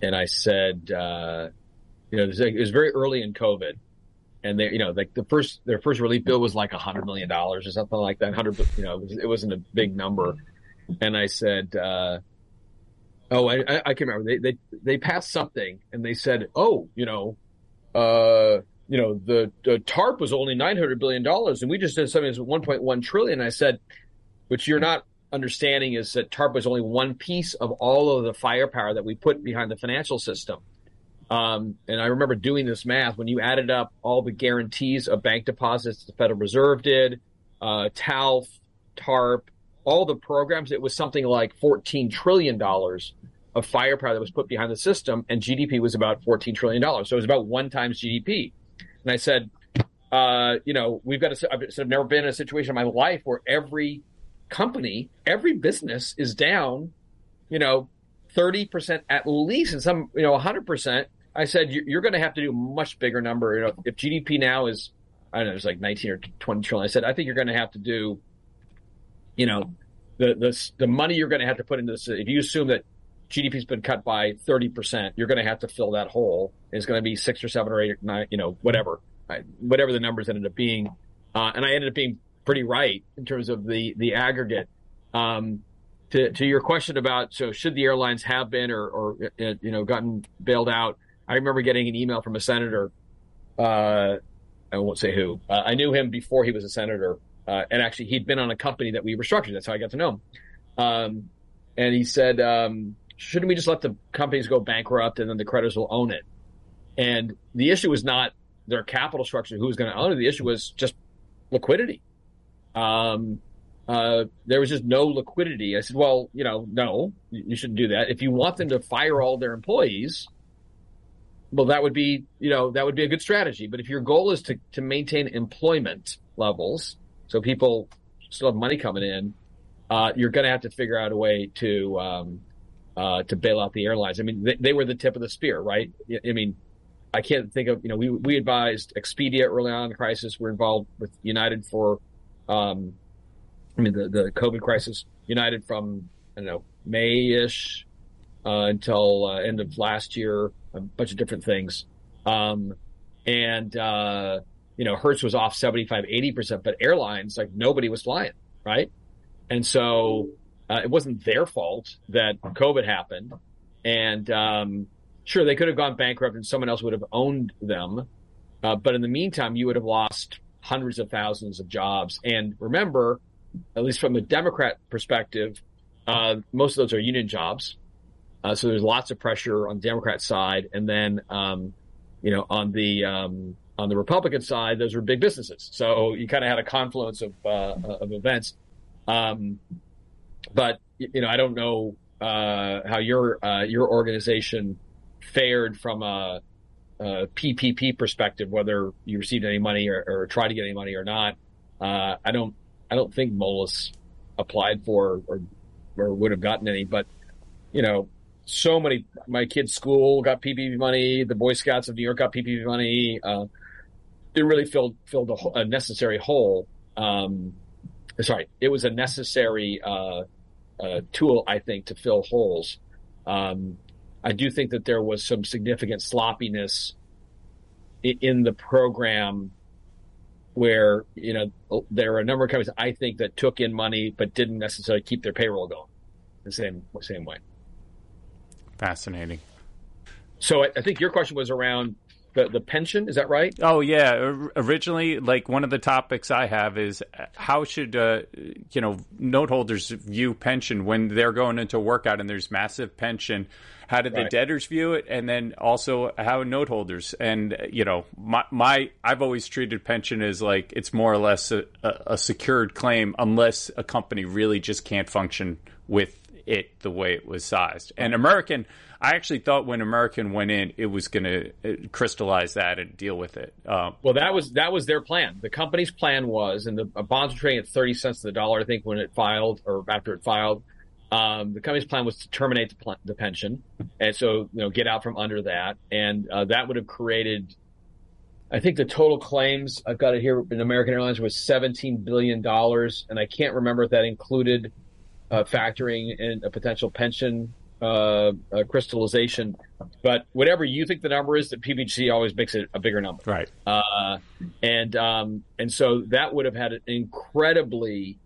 and I said uh, you know, it was very early in COVID, and they, you know, like the first their first relief bill was like a hundred million dollars or something like that. Hundred, you know, it, was, not a big number. And I said, uh, "Oh, I, I, I can remember they they they passed something, and they said, oh, you know, uh." You know the, the TARP was only nine hundred billion dollars, and we just did something that's one point one trillion. I said, which you're not understanding is that TARP was only one piece of all of the firepower that we put behind the financial system. Um, and I remember doing this math when you added up all the guarantees of bank deposits the Federal Reserve did, uh, TALF, TARP, all the programs, it was something like $14 trillion of firepower that was put behind the system, and GDP was about $14 trillion. So it was about one times GDP. And I said, uh, you know, we've got to, I've, never been in a situation in my life where every company, every business is down, you know, 30% at least, and some, you know, 100% I said you're going to have to do a much bigger number. You know, if GDP now is I don't know, it's like 19 or 20 trillion. I said I think you're going to have to do, you know, the the the money you're going to have to put into this. If you assume that GDP's been cut by 30 percent, you're going to have to fill that hole. It's going to be six or seven or eight or nine, you know, whatever, whatever the numbers ended up being. Uh, and I ended up being pretty right in terms of the the aggregate. Um, to, to your question about so should the airlines have been or, or uh, you know gotten bailed out I remember getting an email from a senator. Uh, I won't say who. Uh, I knew him before he was a senator, uh, and actually he'd been on a company that we restructured. That's how I got to know him. Um, and he said, um, "Shouldn't we just let the companies go bankrupt and then the creditors will own it?" And the issue was not their capital structure, who was going to own it. The issue was just liquidity. Um, uh, there was just no liquidity. I said, well, you know, no, you shouldn't do that. If you want them to fire all their employees, well, that would be, you know, that would be a good strategy. But if your goal is to, to maintain employment levels, so people still have money coming in, uh, you're going to have to figure out a way to, um, uh, to bail out the airlines. I mean, they, they, were the tip of the spear, right? I mean, I can't think of, you know, we, we advised Expedia early on in the crisis. We're involved with United for, um, I mean, the, the COVID crisis, United from, I don't know, May-ish, uh, until, uh, end of last year a bunch of different things. Um, and, uh, you know, Hertz was off 75, 80%, but airlines, like nobody was flying, right? And so, uh, it wasn't their fault that COVID happened. And, um, sure, they could have gone bankrupt and someone else would have owned them. Uh, but in the meantime, you would have lost hundreds of thousands of jobs. And remember, at least from a Democrat perspective, uh, most of those are union jobs. Uh, so there's lots of pressure on the Democrat side, and then um, you know on the um, on the Republican side, those were big businesses. So you kind of had a confluence of uh, of events. Um, but you know, I don't know uh, how your uh, your organization fared from a, a, PPP perspective, whether you received any money or, or tried to get any money or not. Uh, I don't I don't think Moelis applied for or or would have gotten any, but you know, so many. My kid's school got PPP money. The Boy Scouts of New York got PPP money. Uh, it really filled filled a, a necessary hole. Um, sorry, it was a necessary uh, uh, tool, I think, to fill holes. Um, I do think that there was some significant sloppiness in, the program where you know there are a number of companies I think that took in money but didn't necessarily keep their payroll going the same same way. Fascinating. So I, I think your question was around the, the pension. Is that right? Oh yeah. Originally, like one of the topics I have is how should uh, you know note holders view pension when they're going into workout and there's massive pension. How did right. the debtors view it, and then also how note holders? And you know, my, my I've always treated pension as like it's more or less a, a secured claim unless a company really just can't function with it the way it was sized. And American, I actually thought when American went in, it was going to uh, crystallize that and deal with it. Uh, well, that was that was their plan. The company's plan was, and the bonds were trading at thirty cents to the dollar. I think when it filed or after it filed, um, the company's plan was to terminate the, the, pension, and so you know get out from under that, and uh, that would have created. I think the total claims I've got it here in American Airlines was seventeen billion dollars, and I can't remember if that included uh, factoring in a potential pension uh, uh, crystallization. But whatever you think the number is, that PBGC always makes it a bigger number. Right. Uh, and um, and so that would have had an incredibly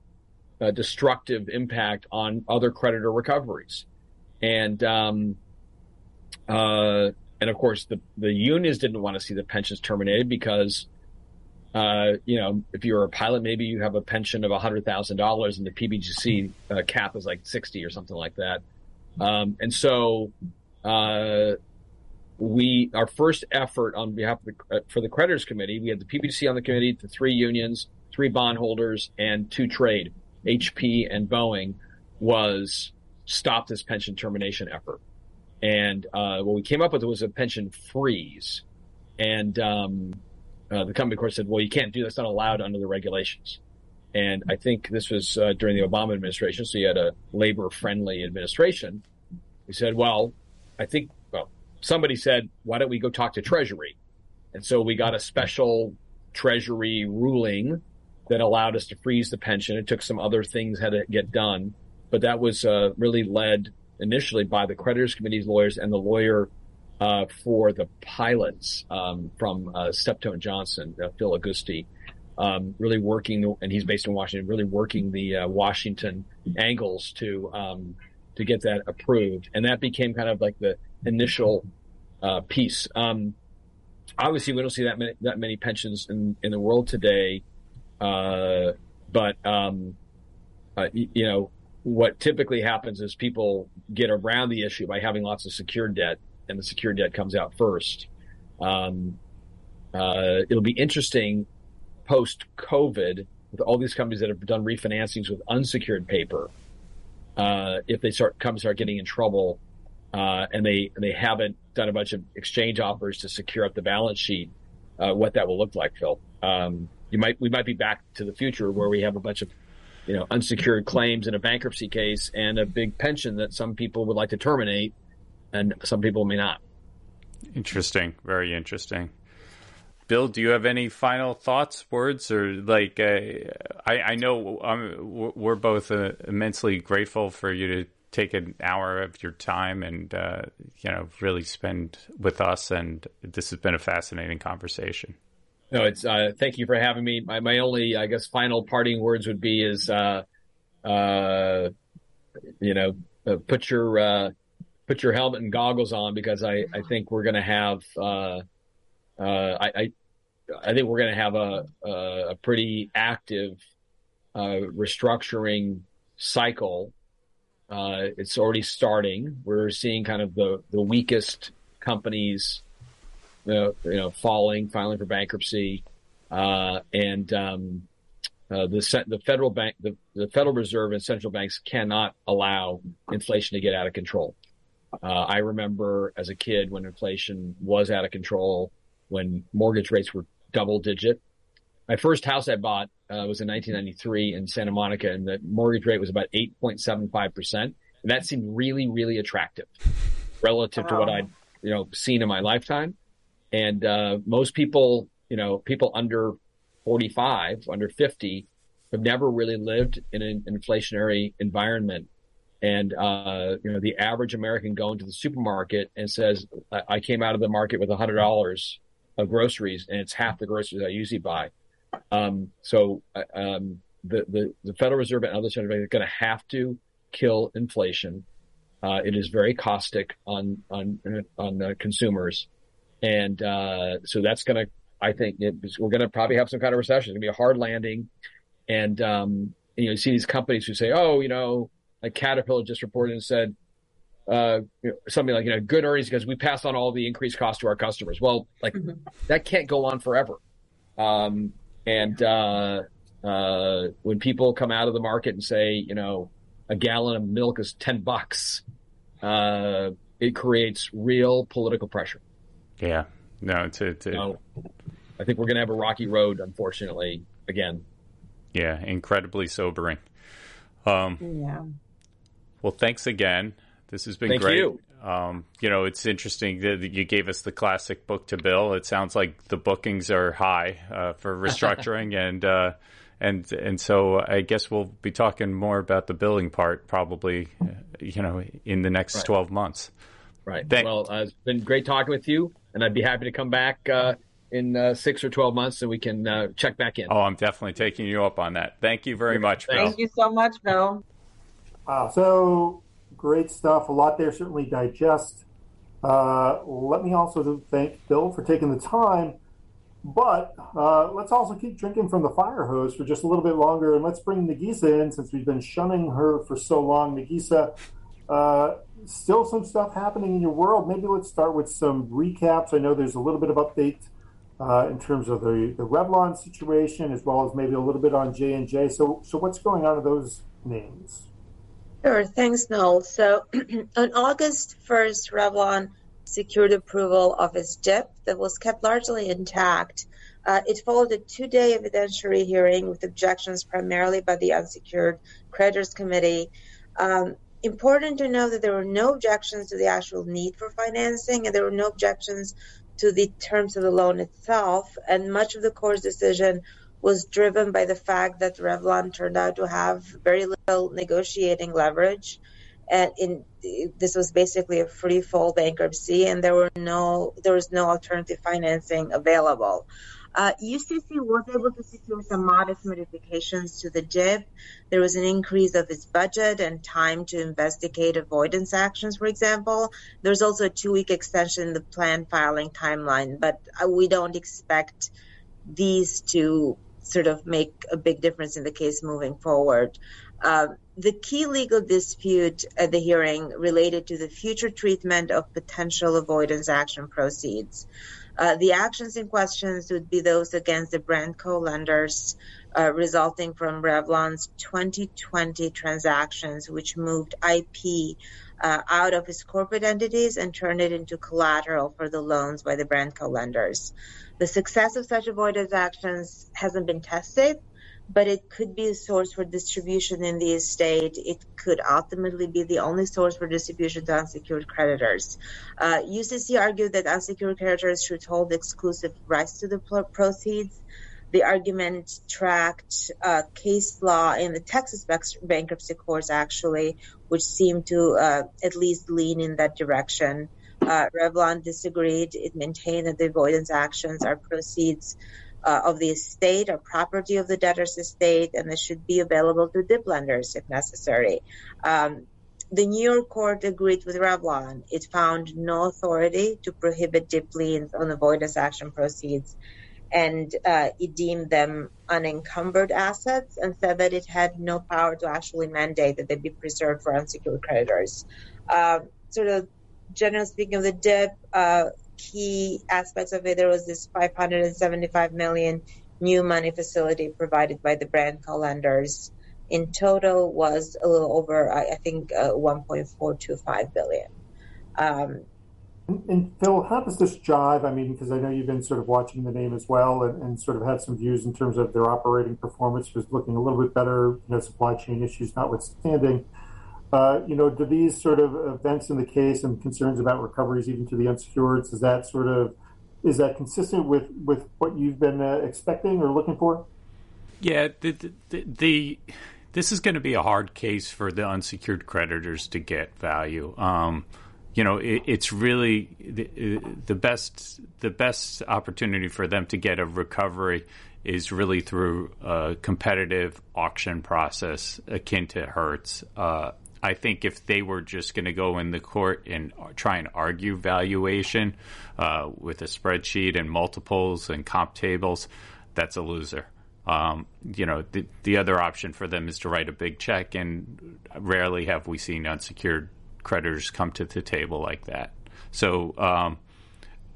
uh, destructive impact on other creditor recoveries. And um, uh, and of course the the unions didn't want to see the pensions terminated because uh, you know, if you're a pilot, maybe you have a pension of hundred thousand dollars, and the PBGC uh, cap is like sixty or something like that. Um, and so, uh, we our first effort on behalf of the uh, for the creditors committee, we had the PBGC on the committee, the three unions, three bondholders, and two trade, HP and Boeing, was stop this pension termination effort. And uh, what we came up with was a pension freeze, and um, uh, the company, of course, said, well, you can't do this, not allowed under the regulations. And I think this was uh, during the Obama administration, so you had a labor friendly administration. We said, well, I think, well, somebody said, why don't we go talk to Treasury? And so we got a special Treasury ruling that allowed us to freeze the pension. It took some other things had to get done, but that was uh, really led initially by the creditors committee's lawyers and the lawyer uh, for the pilots um, from uh, Steptoe Johnson, uh, Phil Agusti, um, really working, and he's based in Washington, really working the uh, Washington angles to um, to get that approved, and that became kind of like the initial uh, piece. Um, obviously, we don't see that many that many pensions in in the world today, uh, but um, you know what typically happens is people get around the issue by having lots of secured debt and the secured debt comes out first. Um, uh, it'll be interesting post COVID with all these companies that have done refinancings with unsecured paper. Uh, if they start come start getting in trouble, uh, and they and they haven't done a bunch of exchange offers to secure up the balance sheet, uh, what that will look like, Phil. Um, you might we might be back to the future where we have a bunch of you know unsecured claims in a bankruptcy case and a big pension that some people would like to terminate and some people may not. Interesting, very interesting. Bill, do you have any final thoughts, words, or like? Uh, I, I know um, we're both uh, immensely grateful for you to take an hour of your time and uh, you know really spend with us. And this has been a fascinating conversation. No, it's uh, thank you for having me. My, my only, I guess, final parting words would be is, uh, uh, you know, put your put your helmet and goggles on because I, I think we're going to have uh, uh, I, I, I think we're going to have a a, pretty active uh, restructuring cycle. Uh, it's already starting. We're seeing kind of the the weakest companies, you know, you know falling, filing for bankruptcy, uh, and um, uh, the the federal bank, the, the Federal Reserve and central banks cannot allow inflation to get out of control. Uh, I remember as a kid when inflation was out of control, when mortgage rates were double digit. My first house I bought uh, was in 1993 in Santa Monica, and the mortgage rate was about 8.75 percent. And that seemed really, really attractive [LAUGHS] relative wow. to what I'd you know seen in my lifetime. And uh, most people, you know, people under 45, under 50, have never really lived in an inflationary environment. And, uh, you know, the average American going to the supermarket and says, I, came out of the market with $100 of groceries and it's half the groceries I usually buy. Um, so, uh, um, the, the, the Federal Reserve and other central banks are going to have to kill inflation. Uh, it is very caustic on, on, on uh, consumers. And, uh, so that's going to I think it, we're going to probably have some kind of recession. It's going to be a hard landing. And, um, you know, you see these companies who say, oh, you know, like Caterpillar just reported and said, uh, you know, something like, you know, good earnings because we pass on all the increased cost to our customers. Well, like mm-hmm. that can't go on forever. Um, and, uh, uh, when people come out of the market and say, you know, a gallon of milk is 10 bucks, uh, it creates real political pressure. Yeah. No, to, to... So, I think we're going to have a rocky road, unfortunately, again. Yeah, incredibly sobering. Um, yeah. Well, thanks again. This has been Thank great. You. Um, you know, it's interesting that you gave us the classic book to bill. It sounds like the bookings are high uh, for [LAUGHS] restructuring, and uh, and and so I guess we'll be talking more about the billing part probably, uh, you know, in the next right. twelve months. Right. Thank- well, uh, it's been great talking with you, and I'd be happy to come back uh, in uh, six or 12 months so we can uh, check back in. Oh, I'm definitely taking you up on that. Thank you very much, Bill. Thank you so much, Bill. Wow. So great stuff. A lot there, certainly digest. Uh, let me also thank Bill for taking the time. But uh, let's also keep drinking from the fire hose for just a little bit longer. And let's bring Negisa in since we've been shunning her for so long. Negisa, uh, still some stuff happening in your world. Maybe let's start with some recaps. I know there's a little bit of update uh, in terms of the, the Revlon situation, as well as maybe a little bit on J and J. So, so what's going on with those names? Sure, thanks, Noel. So, [CLEARS THROAT] on August 1st, Revlon secured approval of its DIP that was kept largely intact. Uh, it followed a two-day evidentiary hearing with objections primarily by the unsecured creditors committee. Um, important to know that there were no objections to the actual need for financing, and there were no objections to the terms of the loan itself. And much of the court's decision was driven by the fact that Revlon turned out to have very little negotiating leverage. And in this was basically a free fall bankruptcy, and there were no there was no alternative financing available. Uh, UCC was able to secure some modest modifications to the DIP. There was an increase of its budget and time to investigate avoidance actions, for example. There's also a two week extension in the plan filing timeline, but uh, we don't expect these to sort of make a big difference in the case moving forward. Uh, the key legal dispute at the hearing related to the future treatment of potential avoidance action proceeds. Uh, the actions in questions would be those against the brand co-lenders uh, resulting from Revlon's 2020 transactions, which moved IP uh, out of its corporate entities and turned it into collateral for the loans by the brand co-lenders. The success of such avoidance actions hasn't been tested, but it could be a source for distribution in the estate. It could ultimately be the only source for distribution to unsecured creditors. Uh, UCC argued that unsecured creditors should hold exclusive rights to the proceeds. The argument tracked uh, case law in the Texas bankruptcy courts, actually, which seemed to uh, at least lean in that direction. Uh, Revlon disagreed. It maintained that the avoidance actions are proceeds uh, of the estate or property of the debtor's estate, and they should be available to DIP lenders if necessary. Um, the New York court agreed with Revlon. It found no authority to prohibit DIP liens on avoidance action proceeds, and uh, it deemed them unencumbered assets and said that it had no power to actually mandate that they be preserved for unsecured creditors. Uh, sort of generally speaking of the DIP, uh, key aspects of it. There was this 575 million new money facility provided by the brand lenders in total was a little over, I, think, uh, 1.425 billion. Um, and, and, Phil, how does this jive? I mean, because I know you've been sort of watching the name as well, and, and, sort of had some views in terms of their operating performance was looking a little bit better. You know, supply chain issues notwithstanding. Uh, you know, do these sort of events in the case and concerns about recoveries even to the unsecured, is that sort of is that consistent with with what you've been uh, expecting or looking for? Yeah, the, the, the this is going to be a hard case for the unsecured creditors to get value. Um, you know, it, it's really the, the, best the best opportunity for them to get a recovery is really through a competitive auction process akin to Hertz. Uh, I think if they were just going to go in the court and try and argue valuation uh, with a spreadsheet and multiples and comp tables, that's a loser. Um, you know, the, the other option for them is to write a big check, and rarely have we seen unsecured creditors come to the table like that. So um,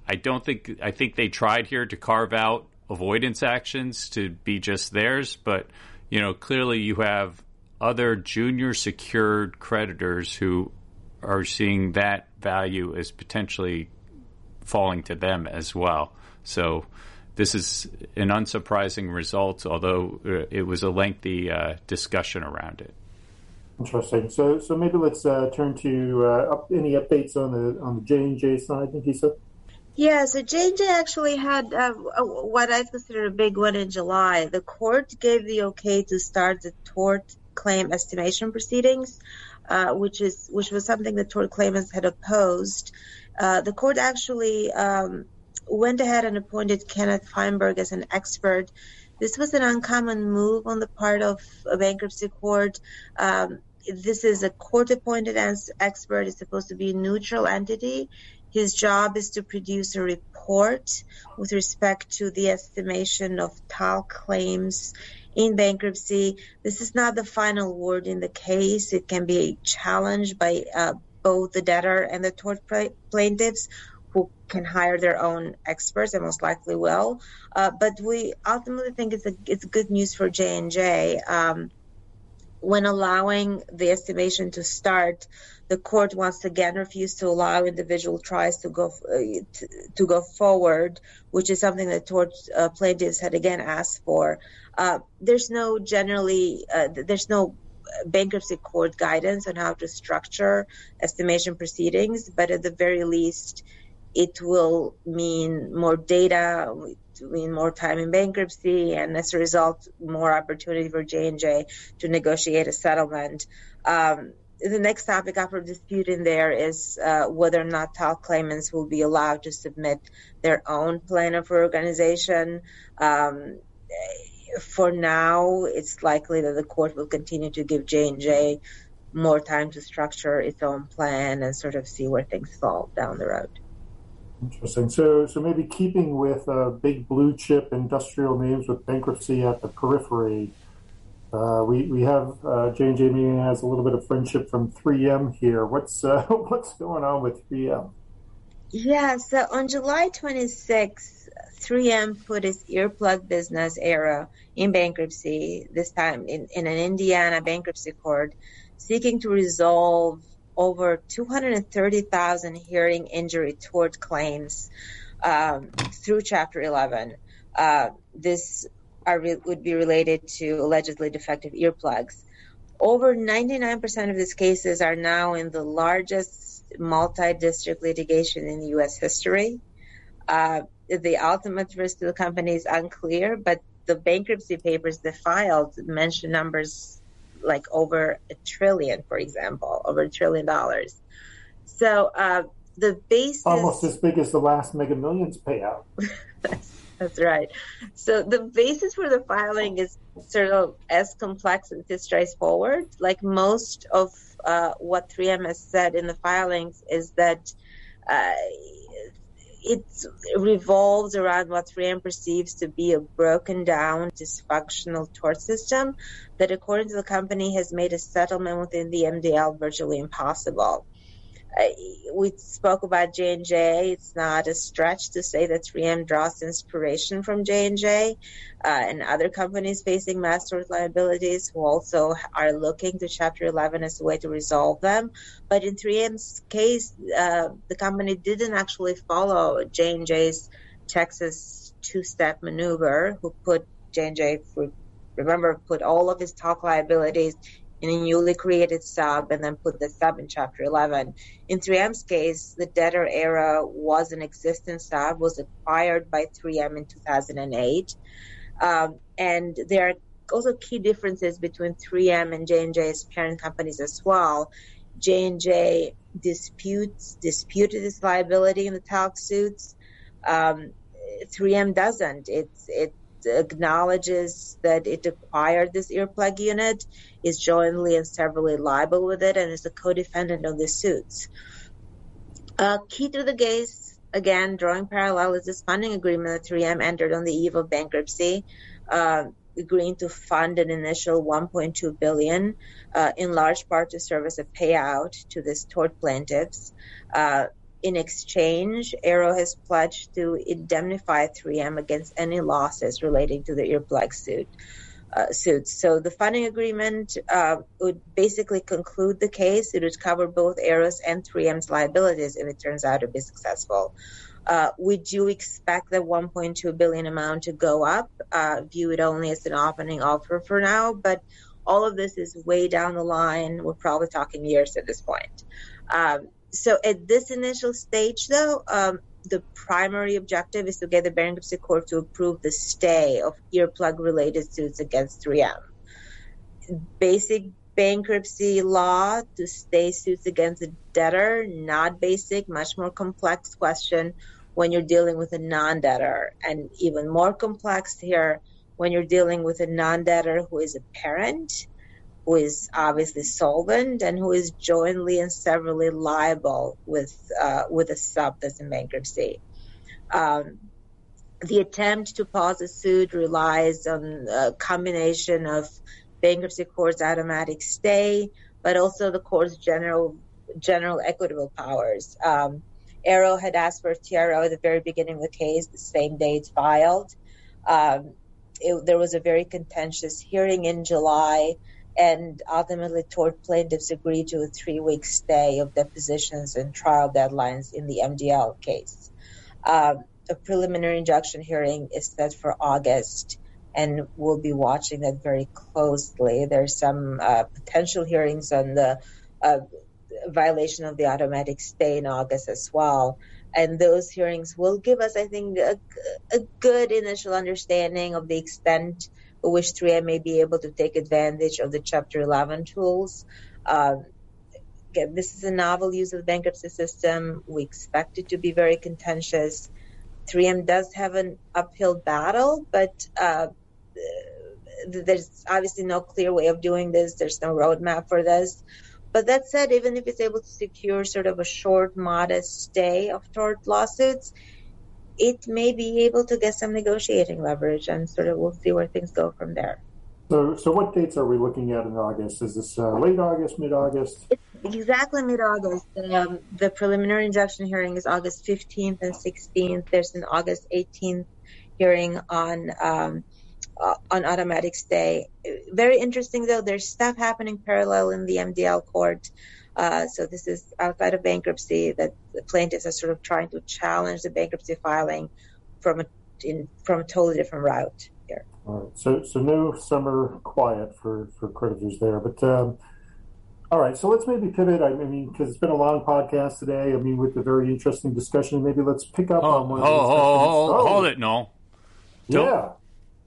I don't think I think they tried here to carve out avoidance actions to be just theirs, but you know, clearly you have other junior secured creditors who are seeing that value as potentially falling to them as well. So this is an unsurprising result, although uh, it was a lengthy uh, discussion around it. Interesting. So, so maybe let's uh, turn to uh, up, any updates on the on the J and J side, Negisa. Yeah, so J and J actually had uh, what I consider a big one in July. The court gave the okay to start the tort claim estimation proceedings, uh, which is which was something the tort claimants had opposed. the court actually um, went ahead and appointed Kenneth Feinberg as an expert. This was an uncommon move on the part of a bankruptcy court. Um, this is a court appointed expert. It's supposed to be a neutral entity. His job is to produce a report with respect to the estimation of talc claims in bankruptcy. This is not the final word in the case. It can be challenged by uh, both the debtor and the tort plaintiffs who can hire their own experts and most likely will. Uh, but we ultimately think it's a, it's good news for J and J. Um, when allowing the estimation to start, the court once again refused to allow individual tries to go uh, to, to, go forward, which is something that tort uh, plaintiffs had again asked for. Uh, there's no generally uh, there's no bankruptcy court guidance on how to structure estimation proceedings, but at the very least, it will mean more data, mean more time in bankruptcy, and as a result, more opportunity for J and J to negotiate a settlement. Um, the next topic up for dispute in there is uh, whether or not talc claimants will be allowed to submit their own plan of organization. Um, for now, it's likely that the court will continue to give J and J more time to structure its own plan and sort of see where things fall down the road. Interesting. So, so maybe keeping with uh, big blue chip industrial names with bankruptcy at the periphery, uh, we we have uh, J and J has a little bit of friendship from 3M here. What's uh, [LAUGHS] what's going on with 3M? Yeah. So on July 26th, 3M put its earplug business Aearo in bankruptcy. This time in, in an Indiana bankruptcy court, seeking to resolve over 230,000 hearing injury tort claims um, through Chapter 11. Uh, this re- would be related to allegedly defective earplugs. Over 99% of these cases are now in the largest multi-district litigation in U.S. history. Uh, the ultimate risk to the company is unclear, but the bankruptcy papers they filed mention numbers like over a trillion, for example, over a trillion dollars. So uh, the basis almost as big as the last Mega Millions payout. [LAUGHS] that's, right. So the basis for the filing is sort of as complex as straightforward. Like most of uh, what 3M has said in the filings is that. Uh, it revolves around what 3M perceives to be a broken down, dysfunctional tort system that, according to the company, has made a settlement within the MDL virtually impossible. We spoke about J and J. It's not a stretch to say that 3M draws inspiration from J and J uh, and other companies facing mass tort liabilities who also are looking to Chapter 11 as a way to resolve them. But in 3M's case, uh, the company didn't actually follow J and J's Texas two-step maneuver, who put J and J remember put all of his talc liabilities in a newly created sub and then put the sub in Chapter 11. In 3M's case, the debtor Aearo was an existing sub, was acquired by 3M in 2008. Um, and there are also key differences between 3M and J&J's parent companies as well. J&J disputes disputed its liability in the talc suits. Um, 3M doesn't. It's it acknowledges that it acquired this earplug unit, is jointly and severally liable with it, and is a co-defendant on the suits. Uh, key to the case, again, drawing parallel, is this funding agreement that 3M entered on the eve of bankruptcy, uh, agreeing to fund an initial 1.2 billion, uh, in large part to serve as a payout to these tort plaintiffs. In exchange, Aearo has pledged to indemnify 3M against any losses relating to the earplug suit. Uh, suits. So the funding agreement uh, would basically conclude the case. It would cover both Aearo's and 3M's liabilities if it turns out to be successful. Uh, we do expect the 1.2 billion amount to go up. Uh, view it only as an opening offer for now, but all of this is way down the line. We're probably talking years at this point. Um, so at this initial stage, though, um, the primary objective is to get the bankruptcy court to approve the stay of earplug related suits against 3M. Basic bankruptcy law to stay suits against a debtor, not basic, much more complex question when you're dealing with a non debtor, and even more complex here when you're dealing with a non debtor who is a parent who is obviously solvent and who is jointly and severally liable with uh, with a sub that's in bankruptcy. Um, the attempt to pause a suit relies on a combination of bankruptcy court's automatic stay, but also the court's general general equitable powers. Um, Aearo had asked for a TRO at the very beginning of the case, the same day it's filed. Um, it, there was a very contentious hearing in July and ultimately tort plaintiffs agreed to a three-week stay of depositions and trial deadlines in the MDL case. Um, a preliminary injunction hearing is set for August, and we'll be watching that very closely. There's some uh, potential hearings on the uh, violation of the automatic stay in August as well. And those hearings will give us, I think, a good initial understanding of the extent which 3M may be able to take advantage of the Chapter 11 tools. Um, this is a novel use of the bankruptcy system. We expect it to be very contentious. 3M does have an uphill battle, but uh, there's obviously no clear way of doing this. There's no roadmap for this. But that said, even if it's able to secure sort of a short, modest stay of tort lawsuits, it may be able to get some negotiating leverage, and sort of we'll see where things go from there. So, so what dates are we looking at in August? Is this uh, late August, mid August? Exactly mid August. Um, the preliminary injunction hearing is August 15th and 16th. There's an August 18th hearing on um, uh, on automatic stay. Very interesting though. There's stuff happening parallel in the MDL court. Uh, so this is outside of bankruptcy that the plaintiffs are sort of trying to challenge the bankruptcy filing from a in, from a totally different route here. All right. So so no summer quiet for for creditors there, but. Um, all right, so let's maybe pivot. I mean, because it's been a long podcast today. I mean, with the very interesting discussion, maybe let's pick up oh, on one. Oh, oh, oh, hold it, no. Don't, yeah.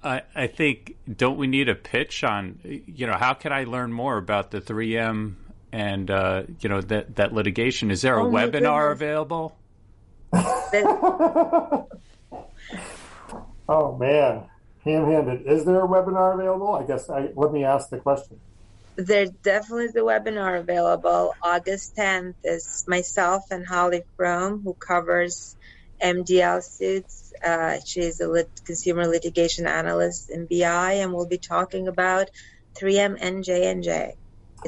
I, I think don't we need a pitch on you know how can I learn more about the 3M and uh, you know that that litigation. Is there a oh webinar available? [LAUGHS] oh man, ham-handed. Is there a webinar available? I guess I let me ask the question. There definitely is a webinar available. August 10th is myself and Holly Froum, who covers MDL suits. Uh, she's a lit- consumer litigation analyst in BI, and we'll be talking about 3M and J&J.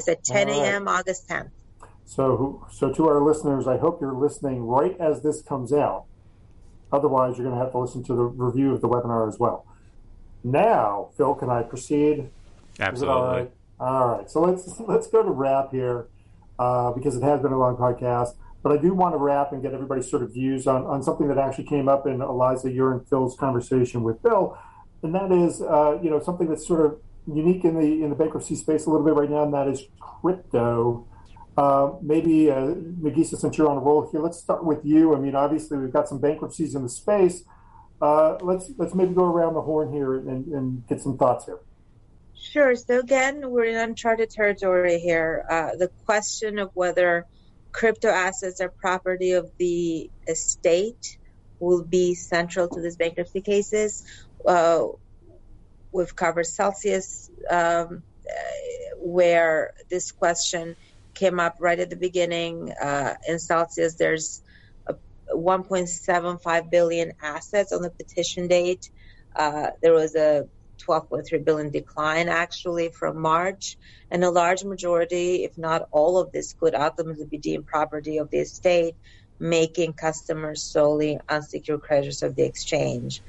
It's at 10 a.m. Right. August 10th. So, so to our listeners, I hope you're listening right as this comes out. Otherwise, you're going to have to listen to the review of the webinar as well. Now, Phil, can I proceed? Absolutely. All right? all right. So let's let's go to wrap here uh, because it has been a long podcast. But I do want to wrap and get everybody's sort of views on, on something that actually came up in Eliza, your and Phil's conversation with Bill, and that is uh, you know something that's sort of unique in the in the bankruptcy space a little bit right now, and that is crypto. Uh, maybe uh, Negisa, since you're on a roll here, let's start with you. I mean, obviously we've got some bankruptcies in the space. Uh, let's let's maybe go around the horn here and, and get some thoughts here. Sure. So again, we're in uncharted territory here. Uh, the question of whether crypto assets are property of the estate will be central to these bankruptcy cases. Uh, we've covered Celsius, um, where this question came up right at the beginning. Uh, in Celsius, there's 1.75 billion assets on the petition date. Uh, there was a 12.3 billion decline actually from March, and a large majority, if not all of this, could ultimately be deemed property of the estate, making customers solely unsecured creditors of the exchange.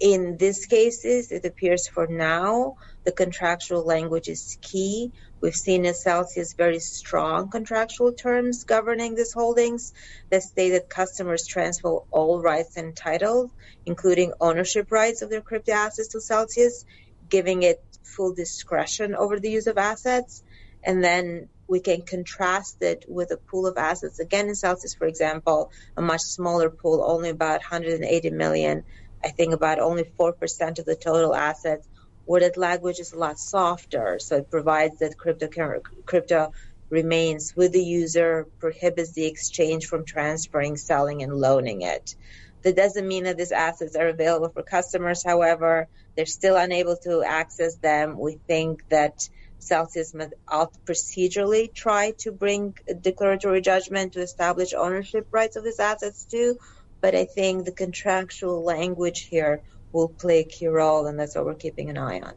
In these cases, it appears for now the contractual language is key. We've seen in Celsius very strong contractual terms governing these holdings that state that customers transfer all rights and titles, including ownership rights of their crypto assets to Celsius, giving it full discretion over the use of assets. And then we can contrast it with a pool of assets. Again, in Celsius, for example, a much smaller pool, only about 180 million I think about only 4% of the total assets, where that language is a lot softer. So it provides that crypto, crypto remains with the user, prohibits the exchange from transferring, selling, and loaning it. That doesn't mean that these assets are available for customers. However, they're still unable to access them. We think that Celsius must procedurally try to bring a declaratory judgment to establish ownership rights of these assets too but I think the contractual language here will play a key role, and that's what we're keeping an eye on.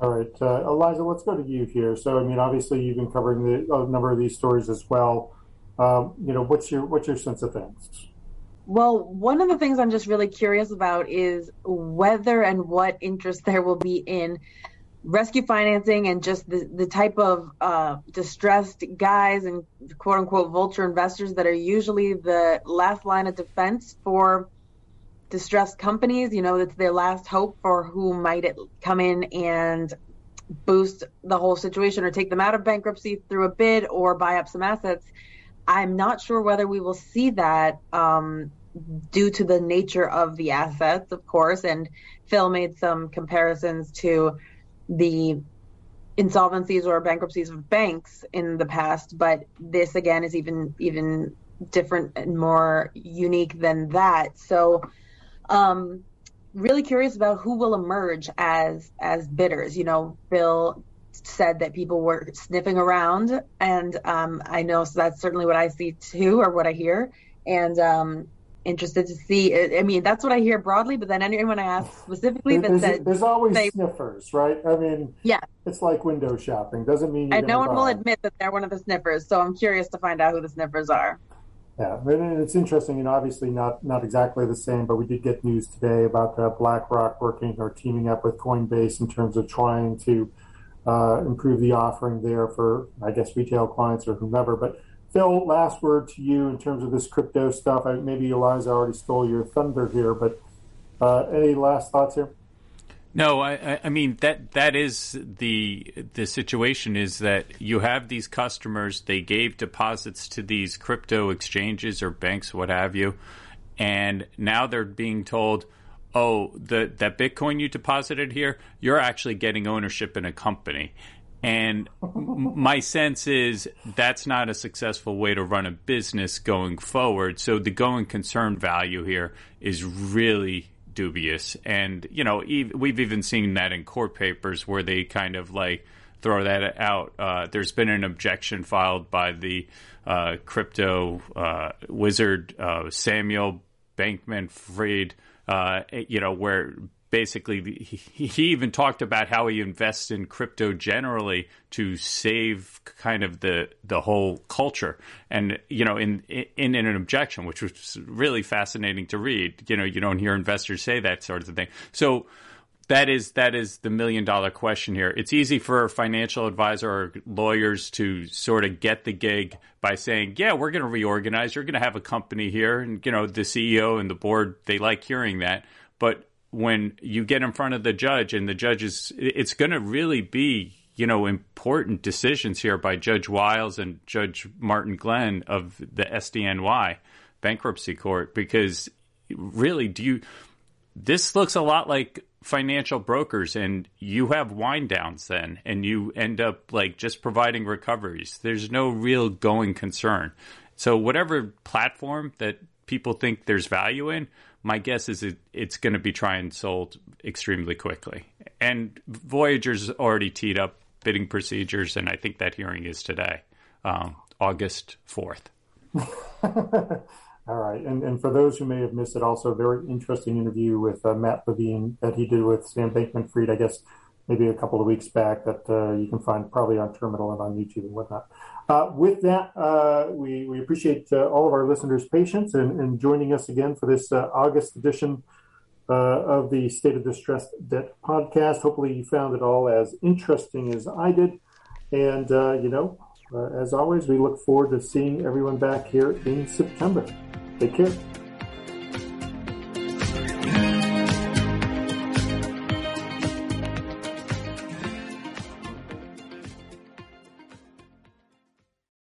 All right, uh, Eliza, let's go to you here. So, I mean, obviously, you've been covering the, a number of these stories as well. Um, you know, what's your what's your sense of things? Well, one of the things I'm just really curious about is whether and what interest there will be in rescue financing and just the, the type of uh, distressed guys and quote unquote vulture investors that are usually the last line of defense for distressed companies. You know, it's their last hope for who might come in and boost the whole situation or take them out of bankruptcy through a bid or buy up some assets. I'm not sure whether we will see that um, due to the nature of the assets, of course. And Phil made some comparisons to the insolvencies or bankruptcies of banks in the past, but this again is even even different and more unique than that. So, um, really curious about who will emerge as as bidders. You know, Bill said that people were sniffing around, and um, I know so that's certainly what I see too, or what I hear. And um, interested to see. I mean, that's what I hear broadly, but then anyone I ask specifically that there's, said there's always they, sniffers, right? I mean, yeah, it's like window shopping. Doesn't mean and no one buy. will admit that they're one of the sniffers. So I'm curious to find out who the sniffers are. Yeah, and it's interesting, and obviously not not exactly the same, but we did get news today about uh, BlackRock working or teaming up with Coinbase in terms of trying to uh, improve the offering there for, I guess, retail clients or whomever. But Phil, last word to you in terms of this crypto stuff. I, maybe Eliza already stole your thunder here, but uh, any last thoughts here? No, I, I mean that that is the the situation is that you have these customers. They gave deposits to these crypto exchanges or banks, what have you, and now they're being told, "Oh, the that Bitcoin you deposited here, you're actually getting ownership in a company." And my sense is that's not a successful way to run a business going forward. So the going concern value here is really dubious. And, you know, we've even seen that in court papers where they kind of like throw that out. Uh, there's been an objection filed by the uh, crypto uh, wizard uh, Samuel Bankman Fried, uh, you know, where basically he, even talked about how he invests in crypto generally to save kind of the the whole culture and you know in in, in an objection which was really fascinating to read you know you don't hear investors say that sort of thing so that is that is the million dollar question here. It's easy for a financial advisor or lawyers to sort of get the gig by saying, "Yeah, we're going to reorganize. You're going to have a company here," and you know the CEO and the board they like hearing that. But when you get in front of the judge and the judge is, it's going to really be you know important decisions here by Judge Wiles and Judge Martin Glenn of the SDNY bankruptcy court because really do you this looks a lot like financial brokers and you have wind downs then and you end up like just providing recoveries. There's no real going concern. So whatever platform that people think there's value in, my guess is it, it's going to be trying sold extremely quickly. And Voyager's already teed up bidding procedures, and I think that hearing is today, um, August 4th. [LAUGHS] All right. And, and for those who may have missed it, also a very interesting interview with uh, Matt Levine that he did with Sam Bankman Fried, I guess maybe a couple of weeks back that uh, you can find probably on Terminal and on YouTube and whatnot. Uh, with that, uh, we, we appreciate uh, all of our listeners' patience and, and joining us again for this uh, August edition of the State of Distressed Debt podcast. Hopefully, you found it all as interesting as I did. And, you know, as always, we look forward to seeing everyone back here in September. Take care.